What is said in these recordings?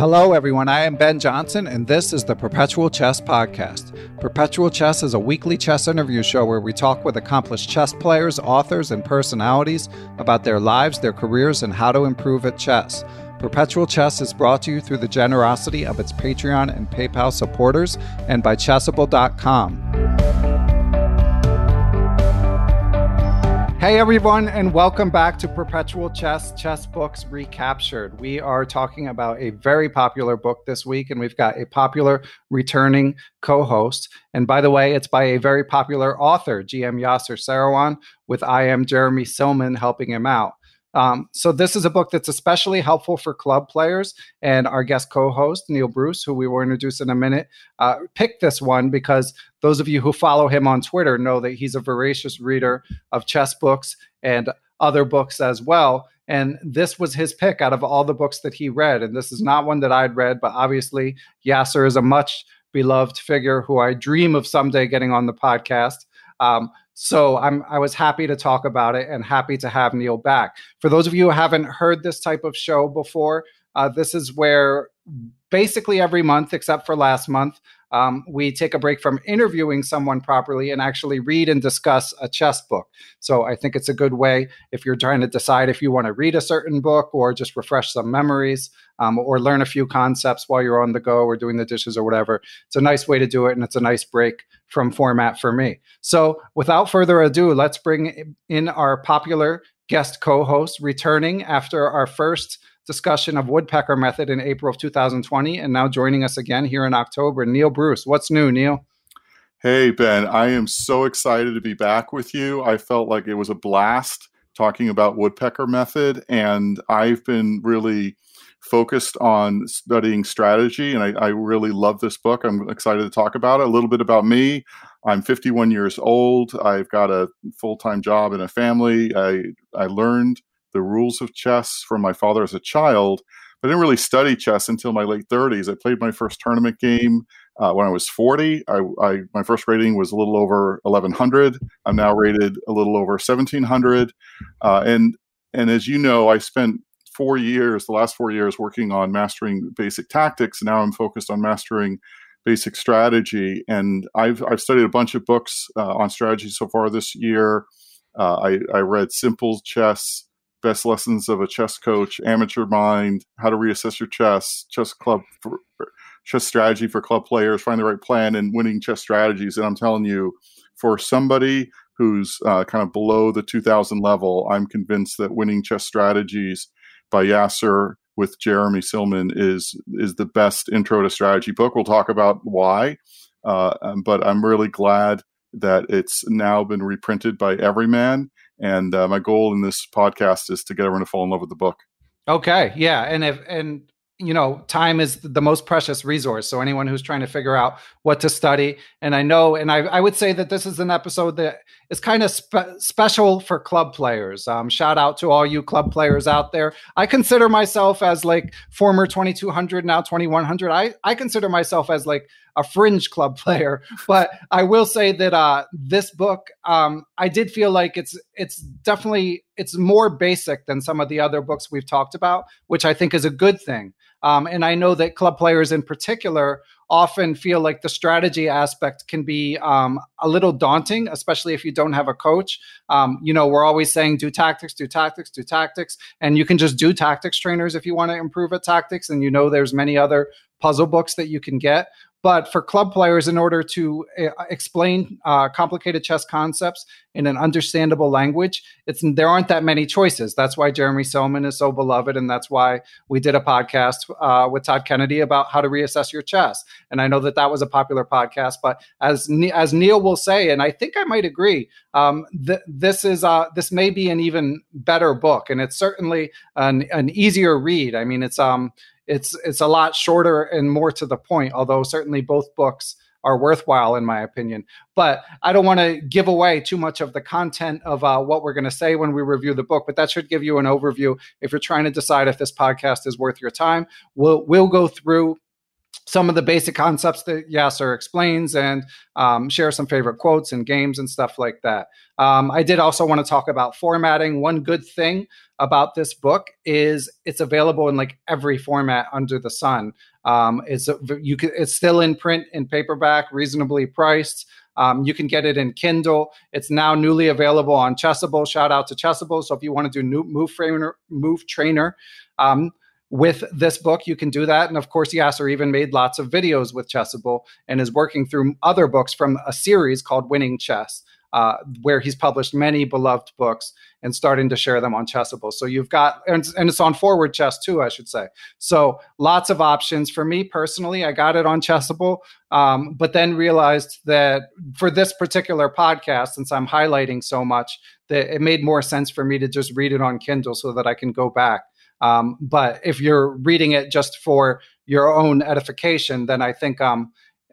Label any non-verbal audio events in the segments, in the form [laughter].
Hello, everyone. I am Ben Johnson, and this is the Perpetual Chess Podcast. Perpetual Chess is a weekly chess interview show where we talk with accomplished chess players, authors, and personalities about their lives, their careers, and how to improve at chess. Perpetual Chess is brought to you through the generosity of its Patreon and PayPal supporters and by Chessable.com. Hey everyone, and welcome back to Perpetual Chess Chess Books Recaptured. We are talking about a very popular book this week, and we've got a popular returning co host. And by the way, it's by a very popular author, GM Yasser Seirawan, with IM Jeremy Silman helping him out. Um, so this is a book that's especially helpful for club players. And our guest co-host Neil Bruce, who we will introduce in a minute, uh, picked this one because those of you who follow him on Twitter know that he's a voracious reader of chess books and other books as well. And this was his pick out of all the books that he read. And this is not one that I'd read, but obviously Yasser is a much beloved figure who I dream of someday getting on the podcast. Um, so I'm I was happy to talk about it and happy to have Neil back. For those of you who haven't heard this type of show before, uh, this is where basically every month, except for last month, um, we take a break from interviewing someone properly and actually read and discuss a chess book. So I think it's a good way if you're trying to decide if you want to read a certain book or just refresh some memories um, or learn a few concepts while you're on the go or doing the dishes or whatever. It's a nice way to do it and it's a nice break from format for me. So, without further ado, let's bring in our popular guest co host returning after our first discussion of woodpecker method in April of 2020 and now joining us again here in October, Neil Bruce. What's new, Neil? Hey, Ben, I am so excited to be back with you. I felt like it was a blast talking about woodpecker method, and I've been really focused on studying strategy, and I, I, really love this book. I'm excited to talk about it. A little bit about me. I'm 51 years old. I've got a full time job and a family. I, I learned the rules of chess from my father as a child, I didn't really study chess until my late 30s. I played my first tournament game uh, when I was 40. I, I, my first rating was a little over 1100. I'm now rated a little over 1700. Uh, and and as you know, I spent four years, the last four years, working on mastering basic tactics. Now I'm focused on mastering basic strategy, and I've I've studied a bunch of books uh, on strategy so far this year. Uh, I, I read Simple Chess, Best Lessons of a Chess Coach, Amateur Mind, How to Reassess Your Chess, Chess Club, for, Chess Strategy for Club Players, Find the Right Plan, and Winning Chess Strategies. And I'm telling you, for somebody who's uh, kind of below the 2000 level, I'm convinced that Winning Chess Strategies by Yasser with Jeremy Silman is is the best intro to strategy book. We'll talk about why, uh, um, but I'm really glad that it's now been reprinted by Everyman. And uh, my goal in this podcast is to get everyone to fall in love with the book. Okay, yeah, and if and you know, time is the most precious resource. So anyone who's trying to figure out what to study, and I know, and I, I would say that this is an episode that is kind of spe- special for club players. Um, shout out to all you club players out there. I consider myself as like former 2200, now 2100. I, I consider myself as like a fringe club [laughs] player. But I will say that uh, this book, um, I did feel like it's it's definitely it's more basic than some of the other books we've talked about, which I think is a good thing. Um, and I know that club players in particular often feel like the strategy aspect can be um, a little daunting, especially if you don't have a coach. Um, you know, we're always saying do tactics, do tactics, do tactics, and you can just do tactics trainers if you want to improve at tactics. And you know, there's many other puzzle books that you can get. But for club players, in order to uh, explain uh, complicated chess concepts in an understandable language, it's there aren't that many choices. That's why Jeremy Silman is so beloved, and that's why we did a podcast uh, with Todd Kennedy about how to reassess your chess. And I know that that was a popular podcast. But as as Neil will say, and I think I might agree, um, th- this is uh, this may be an even better book, and it's certainly an, an easier read. I mean, it's um it's it's a lot shorter and more to the point. Although certainly both books are worthwhile in my opinion. But I don't want to give away too much of the content of uh, what we're going to say when we review the book. But that should give you an overview if you're trying to decide if this podcast is worth your time. We'll we'll go through some of the basic concepts that Yasser explains and um, share some favorite quotes and games and stuff like that. Um, I did also want to talk about formatting. One good thing about this book is it's available in like every format under the sun. Um, it's you can, it's still in print in paperback, reasonably priced. Um, you can get it in Kindle. It's now newly available on Chessable. Shout out to Chessable. So if you want to do new move trainer, move trainer, um, with this book, you can do that. And of course, Yasser even made lots of videos with Chessable and is working through other books from a series called Winning Chess, uh, where he's published many beloved books and starting to share them on Chessable. So you've got, and, and it's on Forward Chess too, I should say. So lots of options. For me personally, I got it on Chessable, um, but then realized that for this particular podcast, since I'm highlighting so much, that it made more sense for me to just read it on Kindle so that I can go back um, but if you're reading it just for your own edification, then I think um,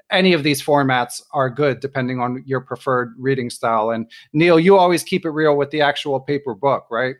any of these formats are good depending on your preferred reading style. And Neil, you always keep it real with the actual paper book, right?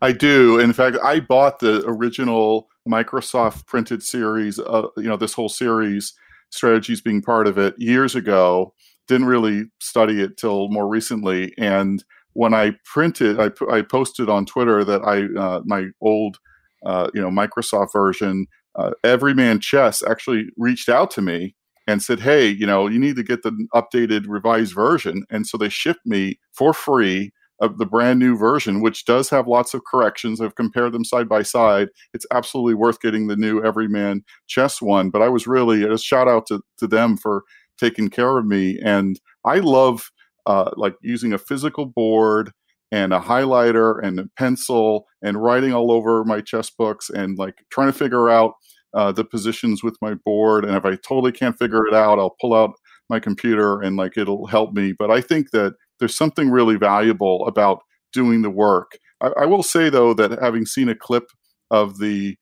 I do. In fact, I bought the original Microsoft printed series, uh, you know, this whole series, strategies being part of it, years ago. Didn't really study it till more recently. And when I printed, I, I posted on Twitter that I, uh, my old uh, you know Microsoft version, uh, Everyman Chess actually reached out to me and said, "Hey, you know, you need to get the updated revised version." And so they shipped me for free of the brand new version, which does have lots of corrections. I've compared them side by side. It's absolutely worth getting the new Everyman Chess one. But I was really a shout out to to them for taking care of me, and I love uh, like using a physical board and a highlighter and a pencil and writing all over my chess books and like trying to figure out uh, the positions with my board. And if I totally can't figure it out, I'll pull out my computer and like it'll help me. But I think that there's something really valuable about doing the work. I, I will say though that having seen a clip of the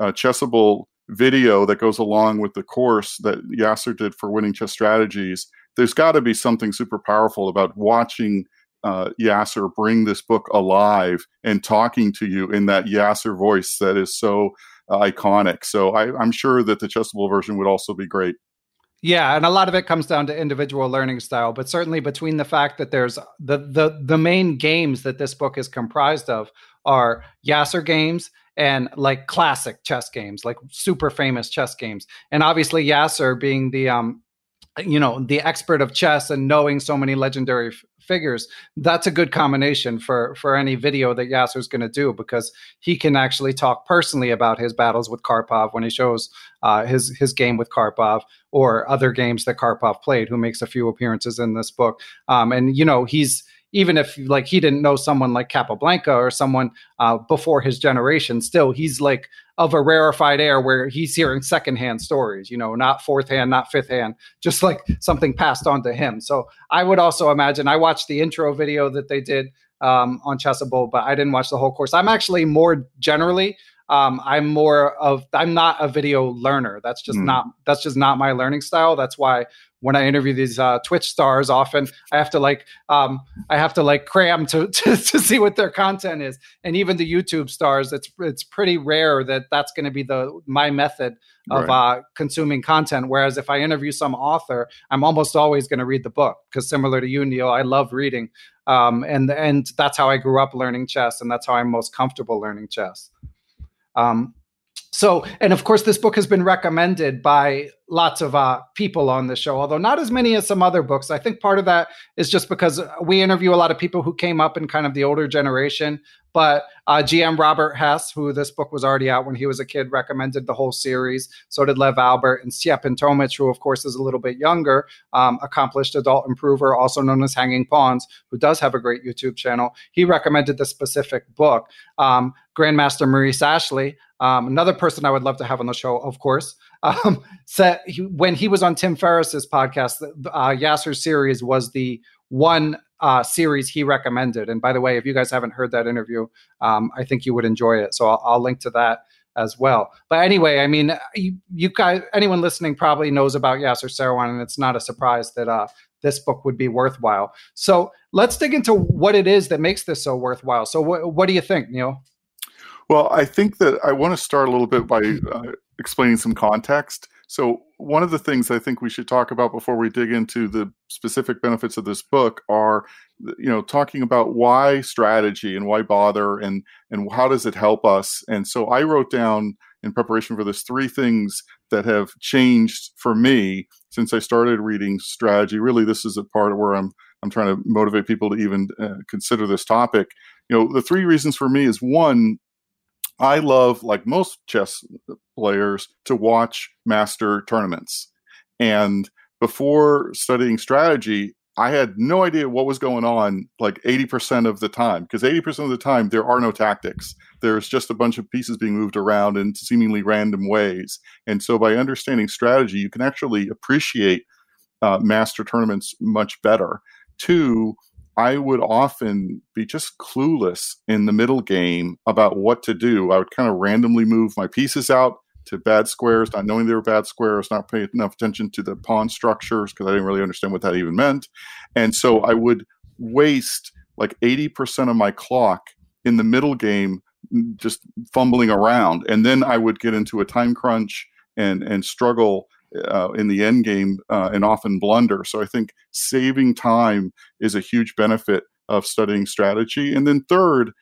uh, Chessable video that goes along with the course that Yasser did for winning chess strategies, there's got to be something super powerful about watching uh, Yasser bring this book alive and talking to you in that Yasser voice that is so uh, iconic. So I, I'm sure that the Chessable version would also be great. Yeah, and a lot of it comes down to individual learning style, but certainly between the fact that there's the the the main games that this book is comprised of are Yasser games and like classic chess games, like super famous chess games. And obviously Yasser being the um you know the expert of chess and knowing so many legendary figures that's a good combination for for any video that Yasser's going to do because he can actually talk personally about his battles with Karpov when he shows uh, his his game with Karpov or other games that Karpov played who makes a few appearances in this book. Um, and you know he's even if like he didn't know someone like Capablanca or someone uh, before his generation, still he's like of a rarefied air where he's hearing secondhand stories, you know, not fourth hand, not fifth hand, just like something passed on to him. So I would also imagine I watched the intro video that they did um, on Chessable, but I didn't watch the whole course. I'm actually more generally um, I'm more of I'm not a video learner. That's just mm. not that's just not my learning style. That's why when I interview these uh, Twitch stars, often I have to like um, I have to like cram to, [laughs] to to see what their content is, and even the YouTube stars, it's it's pretty rare that that's going to be the my method of right. uh, consuming content. Whereas if I interview some author, I'm almost always going to read the book because similar to you, Neil, I love reading, um, and and that's how I grew up learning chess, and that's how I'm most comfortable learning chess. Um, so, and of course, this book has been recommended by lots of uh, people on the show, although not as many as some other books. I think part of that is just because we interview a lot of people who came up in kind of the older generation. But uh, GM Robert Hess, who this book was already out when he was a kid, recommended the whole series. So did Lev Alburt and Stjepan Tomic, who, of course, is a little bit younger, um, accomplished adult improver, also known as Hanging Pawns, who does have a great YouTube channel. He recommended the specific book. Um, Grandmaster Maurice Ashley um, another person I would love to have on the show, of course, um, said he, when he was on Tim Ferriss's podcast, uh, Yasser's series was the one uh, series he recommended. And by the way, if you guys haven't heard that interview, um, I think you would enjoy it. So I'll, I'll, link to that as well. But anyway, I mean, you, you, guys, anyone listening probably knows about Yasser Seirawan, and it's not a surprise that uh, this book would be worthwhile. So let's dig into what it is that makes this so worthwhile. So, wh- what do you think, Neil? Well, I think that I want to start a little bit by uh, explaining some context. So, one of the things I think we should talk about before we dig into the specific benefits of this book are, you know, talking about why strategy and why bother and and how does it help us. And so, I wrote down in preparation for this three things that have changed for me since I started reading strategy. Really, this is a part where I'm I'm trying to motivate people to even uh, consider this topic. You know, the three reasons for me is one, I love, like most chess players, to watch master tournaments. And before studying strategy, I had no idea what was going on like 80% of the time because 80% of the time there are no tactics. There's just a bunch of pieces being moved around in seemingly random ways. And so by understanding strategy, you can actually appreciate uh, master tournaments much better. Two, I would often be just clueless in the middle game about what to do. I would kind of randomly move my pieces out to bad squares, not knowing they were bad squares, not paying enough attention to the pawn structures because I didn't really understand what that even meant. And so I would waste like 80% of my clock in the middle game mm, just fumbling around. And then I would get into a time crunch and and struggle uh, in the end game uh, and often blunder. So I think saving time is a huge benefit of studying strategy. And then third,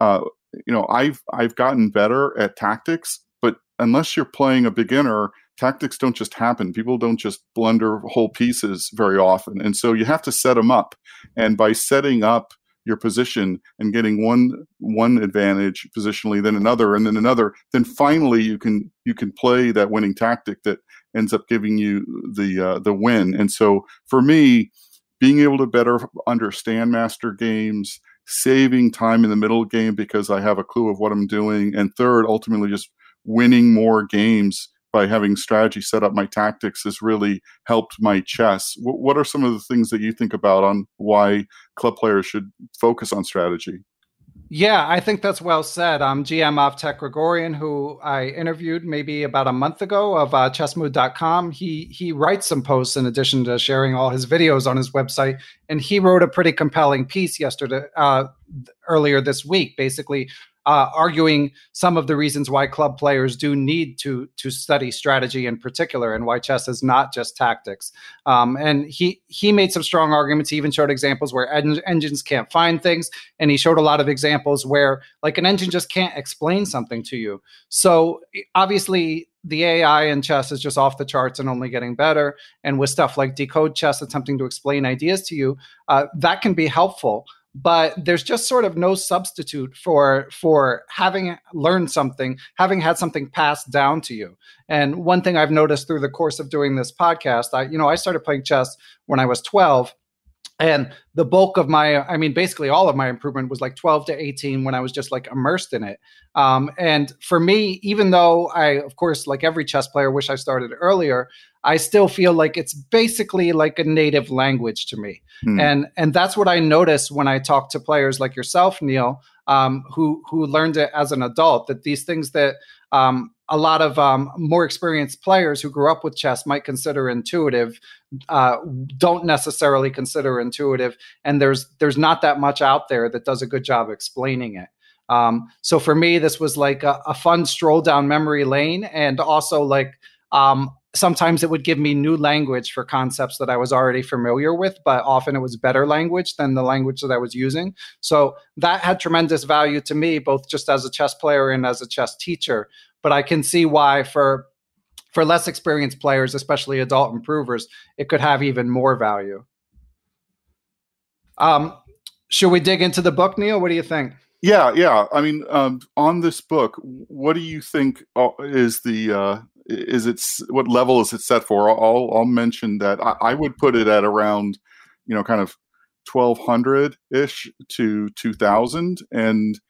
uh, you know, I've I've gotten better at tactics, but unless you're playing a beginner, tactics don't just happen. People don't just blunder whole pieces very often, and so you have to set them up. And by setting up your position and getting one one advantage positionally then another and then another then finally you can you can play that winning tactic that ends up giving you the uh, the win. And so for me, being able to better understand master games, saving time in the middle game because I have a clue of what I'm doing, and third, ultimately just winning more games by having strategy set up my tactics has really helped my chess. W- what are some of the things that you think about on why club players should focus on strategy? Yeah, I think that's well said. I'm GM Avetik Grigoryan, who I interviewed maybe about a month ago of uh, chessmood.com. He he writes some posts in addition to sharing all his videos on his website, and he wrote a pretty compelling piece yesterday, uh, earlier this week, basically uh, arguing some of the reasons why club players do need to to study strategy in particular, and why chess is not just tactics. Um, and he he made some strong arguments. He even showed examples where en- engines can't find things, and he showed a lot of examples where like an engine just can't explain something to you. So obviously the AI in chess is just off the charts and only getting better. And with stuff like DecodeChess attempting to explain ideas to you, uh, that can be helpful but there's just sort of no substitute for for having learned something having had something passed down to you. And one thing i've noticed through the course of doing this podcast i you know i started playing chess when i was 12 and the bulk of my i mean basically all of my improvement was like 12 to 18 when i was just like immersed in it um, and for me even though i of course like every chess player wish i started earlier i still feel like it's basically like a native language to me hmm. and and that's what i notice when i talk to players like yourself neil um, who who learned it as an adult that these things that um, a lot of um, more experienced players who grew up with chess might consider intuitive uh, don't necessarily consider intuitive and there's there's not that much out there that does a good job explaining it um, so for me this was like a, a, fun stroll down memory lane and also like um, sometimes it would give me new language for concepts that I was already familiar with, but often it was better language than the language that I was using. So that had tremendous value to me, both just as a chess player and as a chess teacher but I can see why for for less experienced players, especially adult improvers, it could have even more value. Um, should we dig into the book, Neil? What do you think? Yeah, yeah. I mean, um, on this book, what do you think uh, is the uh, is its what level is it set for? I'll I'll mention that I, I would put it at around, you know, kind of twelve hundred ish to two thousand, and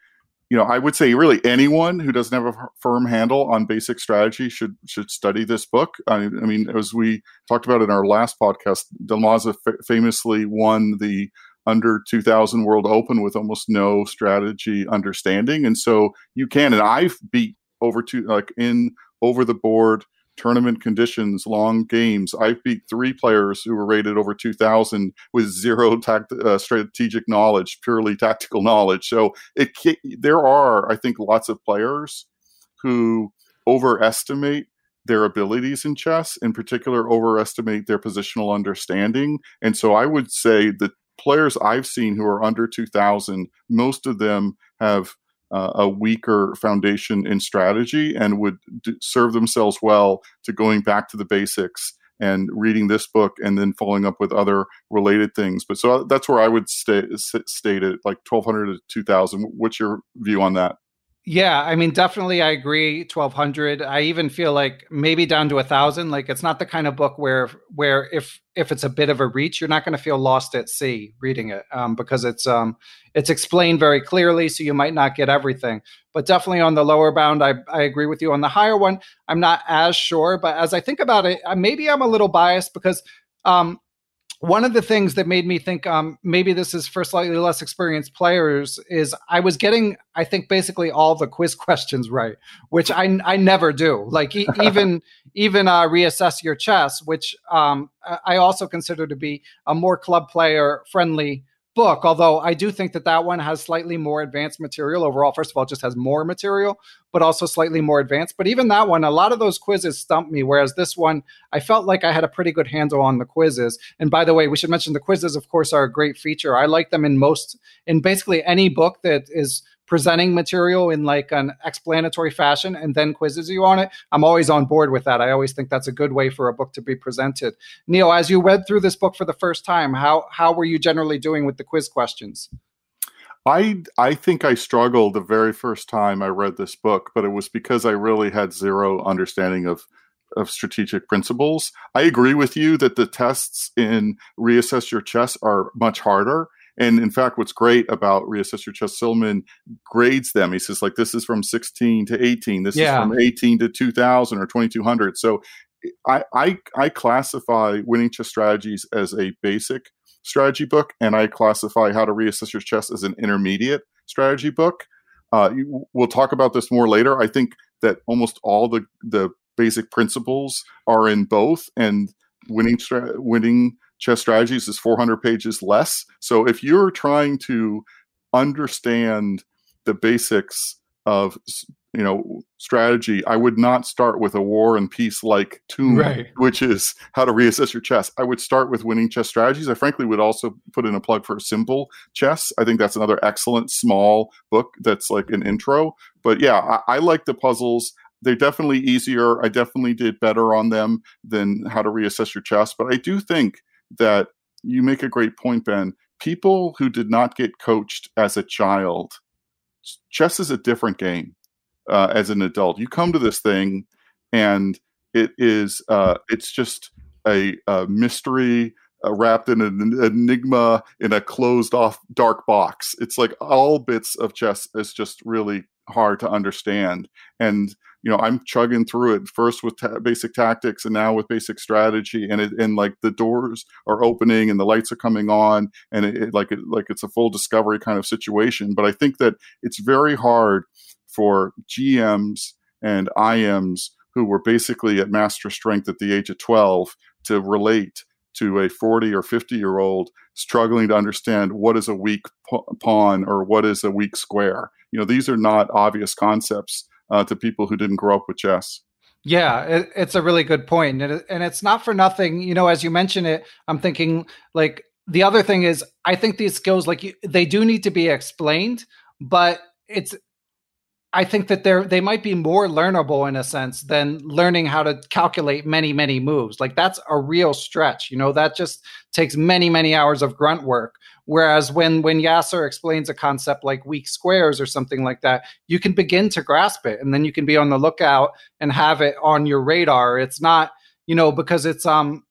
you know, I would say really anyone who doesn't have a firm handle on basic strategy should should study this book. I, I mean, as we talked about in our last podcast, de la Maza f- famously won the under 2000 World Open with almost no strategy understanding, and so you can. And I've beat over two like in over the board tournament conditions, long games. I've beat three players who were rated over 2,000 with zero tact, uh, strategic knowledge, purely tactical knowledge. So it there are, I think, lots of players who overestimate their abilities in chess, in particular, overestimate their positional understanding. And so I would say that players I've seen who are under 2,000, most of them have uh, a weaker foundation in strategy and would d- serve themselves well to going back to the basics and reading this book and then following up with other related things. But so that's where I would stay, state it like 1200 to 2000. What's your view on that? Yeah, I mean, definitely, I agree. Twelve hundred. I even feel like maybe down to a thousand. Like, it's not the kind of book where where if if it's a bit of a reach, you're not going to feel lost at sea reading it um, because it's um it's explained very clearly, so you might not get everything. But definitely on the lower bound, I I agree with you. On the higher one, I'm not as sure. But as I think about it, maybe I'm a little biased because um one of the things that made me think um, maybe this is for slightly less experienced players is I was getting, I think, basically all the quiz [laughs] questions right, which I, I never do. Like e- [laughs] even even uh, reassess your chess, which um, I also consider to be a more club player friendly book, although I do think that that one has slightly more advanced material overall. First of all, just has more material, but also slightly more advanced. But even that one, a lot of those quizzes stumped me, whereas this one, I felt like I had a pretty good handle on the quizzes. And by the way, we should mention the quizzes, of course, are a great feature. I like them in most, in basically any book that is presenting material in like an explanatory fashion and then quizzes you on it, I'm always on board with that. I always think that's a good way for a book to be presented. Neil, as you read through this book for the first time, how how were you generally doing with the quiz questions? I I think I struggled the very first time I read this book, but it was because I really had zero understanding of of strategic principles. I agree with you that the tests in reassess your chess are much harder and in fact, what's great about Reassess Your Chess Silman grades them. He says, like, this is from 16 to 18. This yeah. is from 18 to 2000 or 2200. So I, I, I classify winning chess strategies as a basic strategy book, and I classify how to reassess your chess as an intermediate strategy book. Uh, we'll talk about this more later. I think that almost all the the basic principles are in both, and winning stra- winning chess strategies is 400 pages less. So if you're trying to understand the basics of you know strategy i would not start with a war and peace like tome right. which is how to reassess your chess. I would start with winning chess strategies. I frankly would also put in a plug for simple chess. I think that's another excellent small book that's like an intro. But yeah i, I like the puzzles. They're definitely easier. I definitely did better on them than how to reassess your chess. But i do think that you make a great point, Ben. People who did not get coached as a child, chess is a different game uh, as an adult. You come to this thing, and it is uh, it's just a, a mystery uh, wrapped in an enigma in a closed off dark box. It's like all bits of chess is just really hard to understand. And you know, I'm chugging through it first with ta- basic tactics and now with basic strategy, and it and like the doors are opening and the lights are coming on, and it, it like it like it's a full discovery kind of situation. But I think that it's very hard for GMs and IMs who were basically at master strength at the age of 12 to relate to a 40 or 50 year old struggling to understand what is a weak pawn or what is a weak square. You know, these are not obvious concepts uh, to people who didn't grow up with chess. Yeah, it, it's a really good point, and, it, and it's not for nothing. You know, as you mention it, I'm thinking like the other thing is I think these skills like you, they do need to be explained, but it's I think that they're they might be more learnable in a sense than learning how to calculate many many moves. Like that's a real stretch. You know, that just takes many many hours of grunt work. Whereas when when Yasser explains a concept like weak squares or something like that, you can begin to grasp it, and then you can be on the lookout and have it on your radar. It's not you know because it's um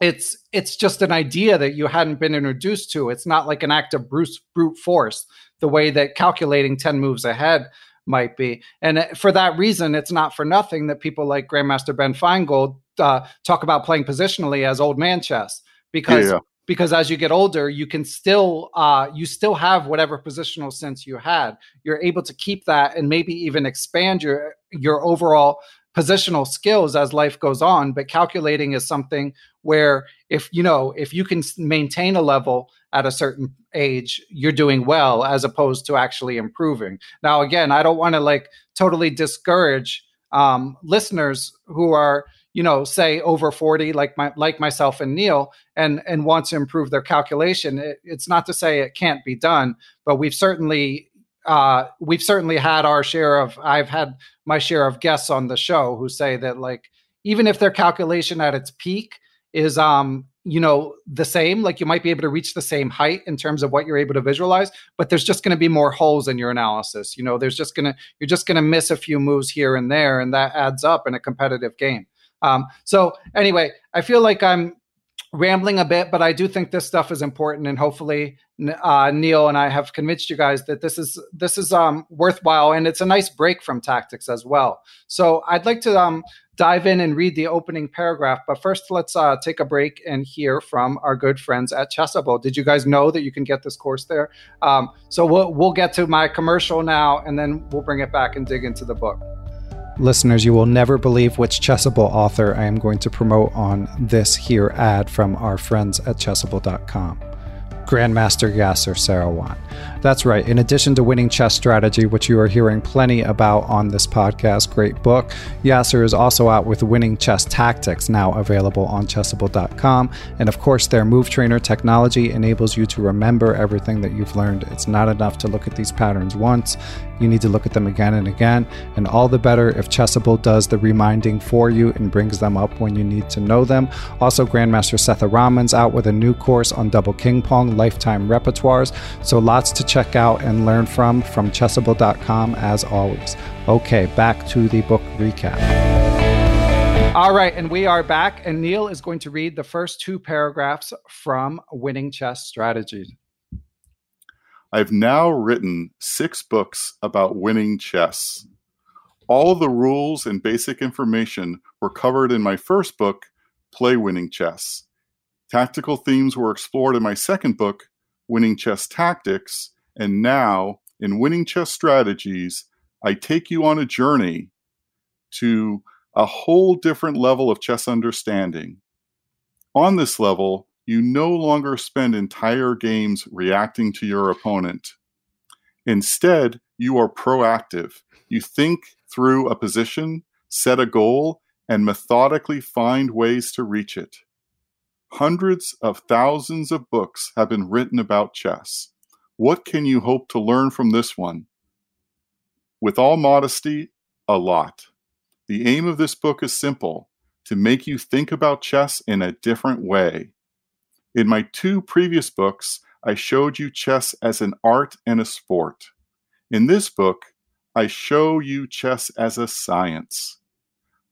it's it's just an idea that you hadn't been introduced to. It's not like an act of brute brute force the way that calculating ten moves ahead might be. And uh, for that reason, it's not for nothing that people like Grandmaster Ben Finegold uh, talk about playing positionally as old man chess because. Yeah. Because as you get older, you can still uh, you still have whatever positional sense you had. You're able to keep that and maybe even expand your your overall positional skills as life goes on but calculating is something where if you know if you can maintain a level at a certain age, you're doing well as opposed to actually improving. Now, again, I don't want to like totally discourage um, listeners who are you know say over 40 like my like myself and neil and and want to improve their calculation it, it's not to say it can't be done but we've certainly uh, we've certainly had our share of i've had my share of guests on the show who say that like even if their calculation at its peak is um you know the same like you might be able to reach the same height in terms of what you're able to visualize but there's just going to be more holes in your analysis you know there's just going to you're just going to miss a few moves here and there and that adds up in a competitive game. Um, so anyway i feel like i'm rambling a bit but i do think this stuff is important and hopefully uh, neil and i have convinced you guys that this is this is um, worthwhile and it's a nice break from tactics as well so i'd like to um, dive in and read the opening paragraph. But first, let's uh, take a break and hear from our good friends at Chessable. Did you guys know that you can get this course there? Um, so we'll, we'll get to my commercial now, and then we'll bring it back and dig into the book. Listeners, you will never believe which Chessable author I am going to promote on this here ad from our friends at chessable.com. Grandmaster Yasser Seirawan. That's right. In addition to winning chess strategy, which you are hearing plenty about on this podcast, great book, Yasser is also out with winning chess tactics, now available on chessable.com. And of course, their move trainer technology enables you to remember everything that you've learned. It's not enough to look at these patterns once, you need to look at them again and again. And all the better if Chessable does the reminding for you and brings them up when you need to know them. Also, Grandmaster Sethuraman's out with a new course on double king pawn lifetime repertoires. So lots to check out and learn from from chessable.com as always. Okay, back to the book recap. All right, and we are back, and Neil is going to read the first two paragraphs from Winning Chess Strategies. I've now written six books about winning chess. All the rules and basic information were covered in my first book, Play Winning Chess. Tactical themes were explored in my second book, Winning Chess Tactics, and now, in Winning Chess Strategies, I take you on a journey to a whole different level of chess understanding. On this level, you no longer spend entire games reacting to your opponent. Instead, you are proactive. You think through a position, set a goal, and methodically find ways to reach it. Hundreds of thousands of books have been written about chess. What can you hope to learn from this one? With all modesty, a lot. The aim of this book is simple to make you think about chess in a different way. In my two previous books, I showed you chess as an art and a sport. In this book, I show you chess as a science.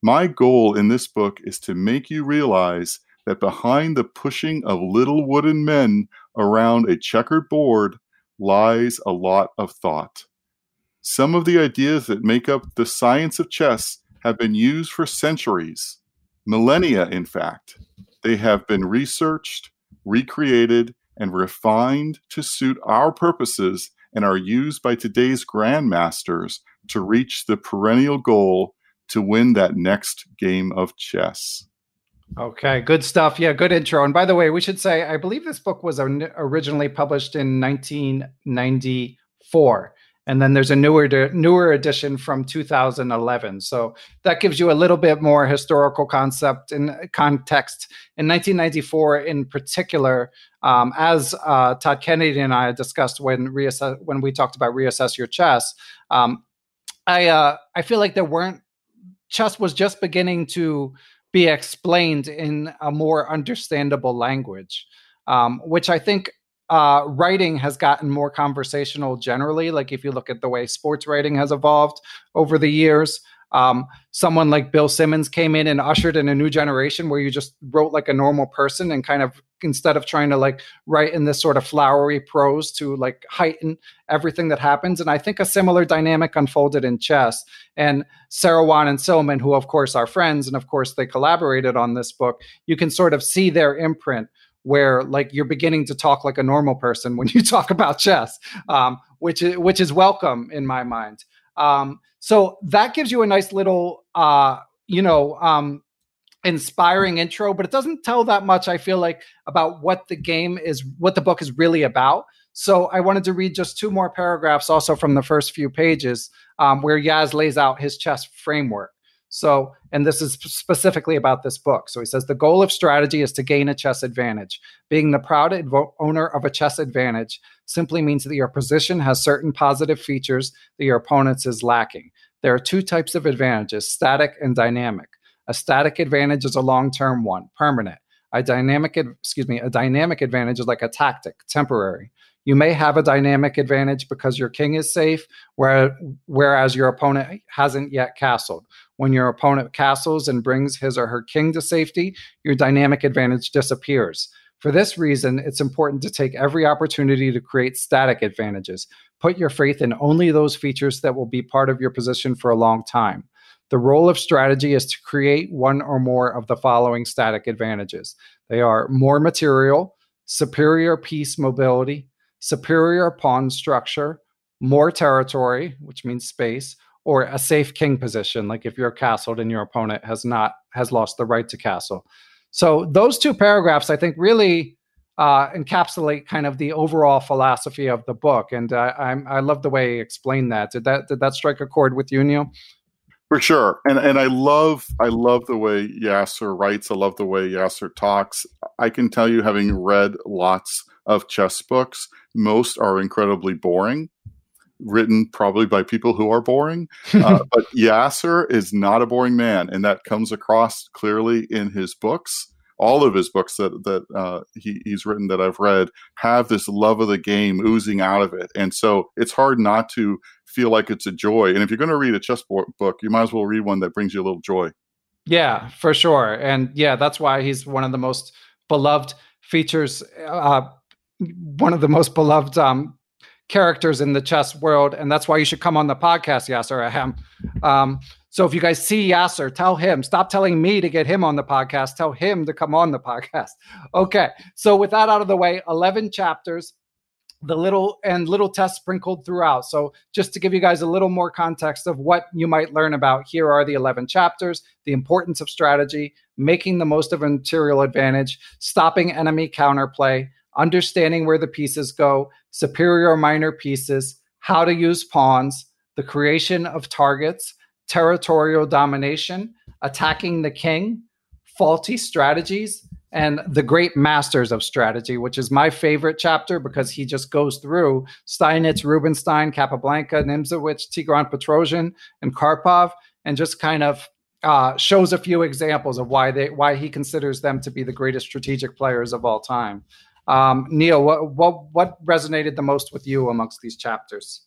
My goal in this book is to make you realize that behind the pushing of little wooden men around a checkered board lies a lot of thought. Some of the ideas that make up the science of chess have been used for centuries, millennia, in fact. They have been researched, recreated, and refined to suit our purposes and are used by today's grandmasters to reach the perennial goal to win that next game of chess. Okay, good stuff. Yeah, good intro. And by the way, we should say I believe this book was originally published in 1994 and then there's a newer newer edition from 2011 so that gives you a little bit more historical concept and context. In 1994 in particular um, as uh, todd kennedy and i discussed when reassess when we talked about reassess your chess um, i uh, i feel like there weren't chess was just beginning to be explained in a more understandable language um, which i think uh, writing has gotten more conversational generally. Like if you look at the way sports writing has evolved over the years, um, someone like Bill Simmons came in and ushered in a new generation where you just wrote like a normal person and kind of instead of trying to like write in this sort of flowery prose to like heighten everything that happens. And I think a similar dynamic unfolded in chess. And Seirawan and Silman, who of course are friends, and of course they collaborated on this book, you can sort of see their imprint where like you're beginning to talk like a normal person when you [laughs] talk about chess, um, which is which is welcome in my mind. Um, so that gives you a nice little, uh, you know, um, inspiring intro, but it doesn't tell that much. I feel like about what the game is, what the book is really about. So I wanted to read just two more paragraphs, also from the first few pages, um, where Yaz lays out his chess framework. So, and this is specifically about this book. So he says the goal of strategy is to gain a chess advantage. Being the proud advo- owner of a chess advantage simply means that your position has certain positive features that your opponent's is lacking. There are two types of advantages static and dynamic. A static advantage is a long term one, permanent. A dynamic, excuse me, a dynamic advantage is like a tactic, temporary. You may have a dynamic advantage because your king is safe, where, whereas your opponent hasn't yet castled. When your opponent castles and brings his or her king to safety, your dynamic advantage disappears. For this reason, it's important to take every opportunity to create static advantages. Put your faith in only those features that will be part of your position for a long time. The role of strategy is to create one or more of the following static advantages they are more material, superior piece mobility, superior pawn structure, more territory, which means space, or a safe king position, like if you're castled and your opponent has not has lost the right to castle. So those two paragraphs, I think, really uh, encapsulate kind of the overall philosophy of the book, and uh, I, I love the way he explained that. Did that did that strike a chord with you, Neil? For sure, and and I love I love the way Yasser writes. I love the way Yasser talks. I can tell you, having read lots of chess books. Most are incredibly boring, written probably by people who are boring. [laughs] Uh, but Yasser is not a boring man, and that comes across clearly in his books. All of his books that that uh, he, he's written that I've read have this love of the game oozing out of it, and so it's hard not to feel like it's a joy. And if you're going to read a chess book, you might as well read one that brings you a little joy. Yeah, for sure, and yeah, that's why he's one of the most beloved features uh, one of the most beloved um, characters in the chess world, and that's why you should come on the podcast, Yasser Ahem. Um, so if you guys see Yasser, tell him. Stop telling me to get him on the podcast. Tell him to come on the podcast. [laughs] Okay. So with that out of the way, eleven chapters, the little and little tests sprinkled throughout. So just to give you guys a little more context of what you might learn about, here are the eleven chapters: the importance of strategy, making the most of a material advantage, stopping enemy counterplay understanding where the pieces go, superior or minor pieces, how to use pawns, the creation of targets, territorial domination, attacking the king, faulty strategies, and the great masters of strategy, which is my favorite chapter because he just goes through Steinitz, Rubinstein, Capablanca, Nimzowitsch, Tigran Petrosian, and Karpov, and just kind of uh, shows a few examples of why they why he considers them to be the greatest strategic players of all time. Um, Neil, what, what what resonated the most with you amongst these chapters?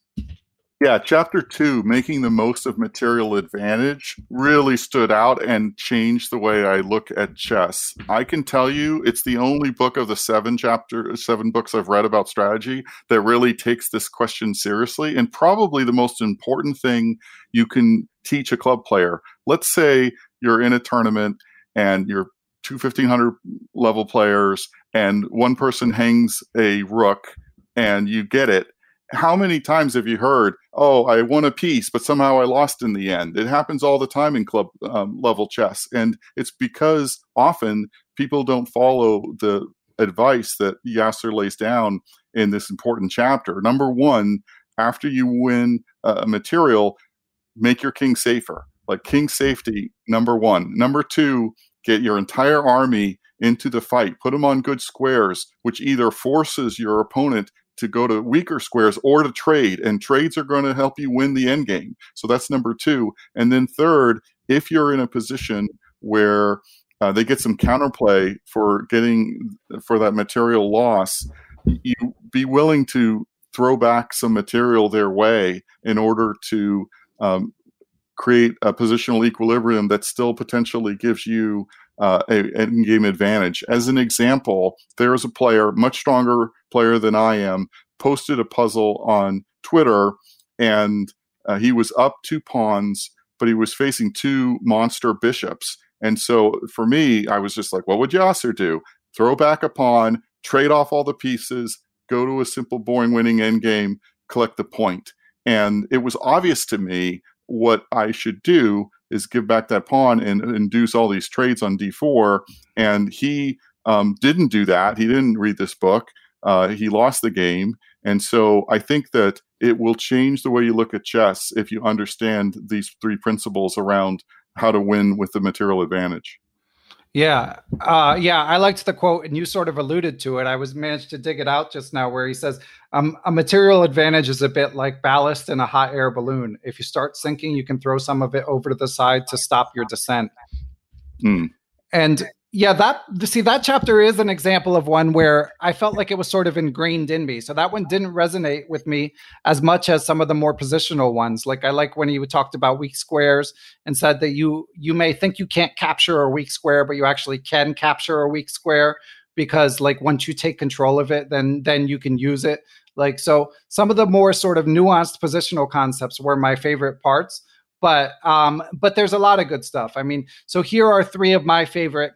Yeah, chapter two, making the most of material advantage, really stood out and changed the way I look at chess. I can tell you, it's the only book of the seven chapter, seven books I've read about strategy that really takes this question seriously, and probably the most important thing you can teach a club player. Let's say you're in a tournament and you're two 1500 level players and one person hangs a rook and you get it how many times have you heard, "Oh, I won a piece, but somehow I lost in the end"? It happens all the time in club um, level chess, and it's because often people don't follow the advice that Yasser lays down in this important chapter. Number one, after you win a material, make your king safer. Like king safety, number one. Number two, get your entire army into the fight. Put them on good squares, which either forces your opponent to go to weaker squares or to trade. And trades are going to help you win the end game. So that's number two. And then third, if you're in a position where uh, they get some counterplay for getting for that material loss, you be willing to throw back some material their way in order to um, create a positional equilibrium that still potentially gives you uh, a, an game advantage. As an example, there is a player, much stronger player than I am, posted a puzzle on Twitter, and uh, he was up two pawns, but he was facing two monster bishops. And so for me, I was just like, what would Yasser do? Throw back a pawn, trade off all the pieces, go to a simple, boring winning endgame, collect the point. And it was obvious to me what I should do is give back that pawn and induce all these trades on d4. And he um, didn't do that. He didn't read this book. Uh, he lost the game. And so I think that it will change the way you look at chess if you understand these three principles around how to win with the material advantage. Yeah, uh, yeah, I liked the quote, and you sort of alluded to it. I was managed to dig it out just now, where he says, um, "A material advantage is a bit like ballast in a hot air balloon. If you start sinking, you can throw some of it over to the side to stop your descent." Mm. And yeah that see that chapter is an example of one where i felt like it was sort of ingrained in me. So that one didn't resonate with me as much as some of the more positional ones. Like i like when you talked about weak squares and said that you you may think you can't capture a weak square but you actually can capture a weak square because like once you take control of it then then you can use it. Like so some of the more sort of nuanced positional concepts were my favorite parts but um but there's a lot of good stuff. I mean so here are three of my favorite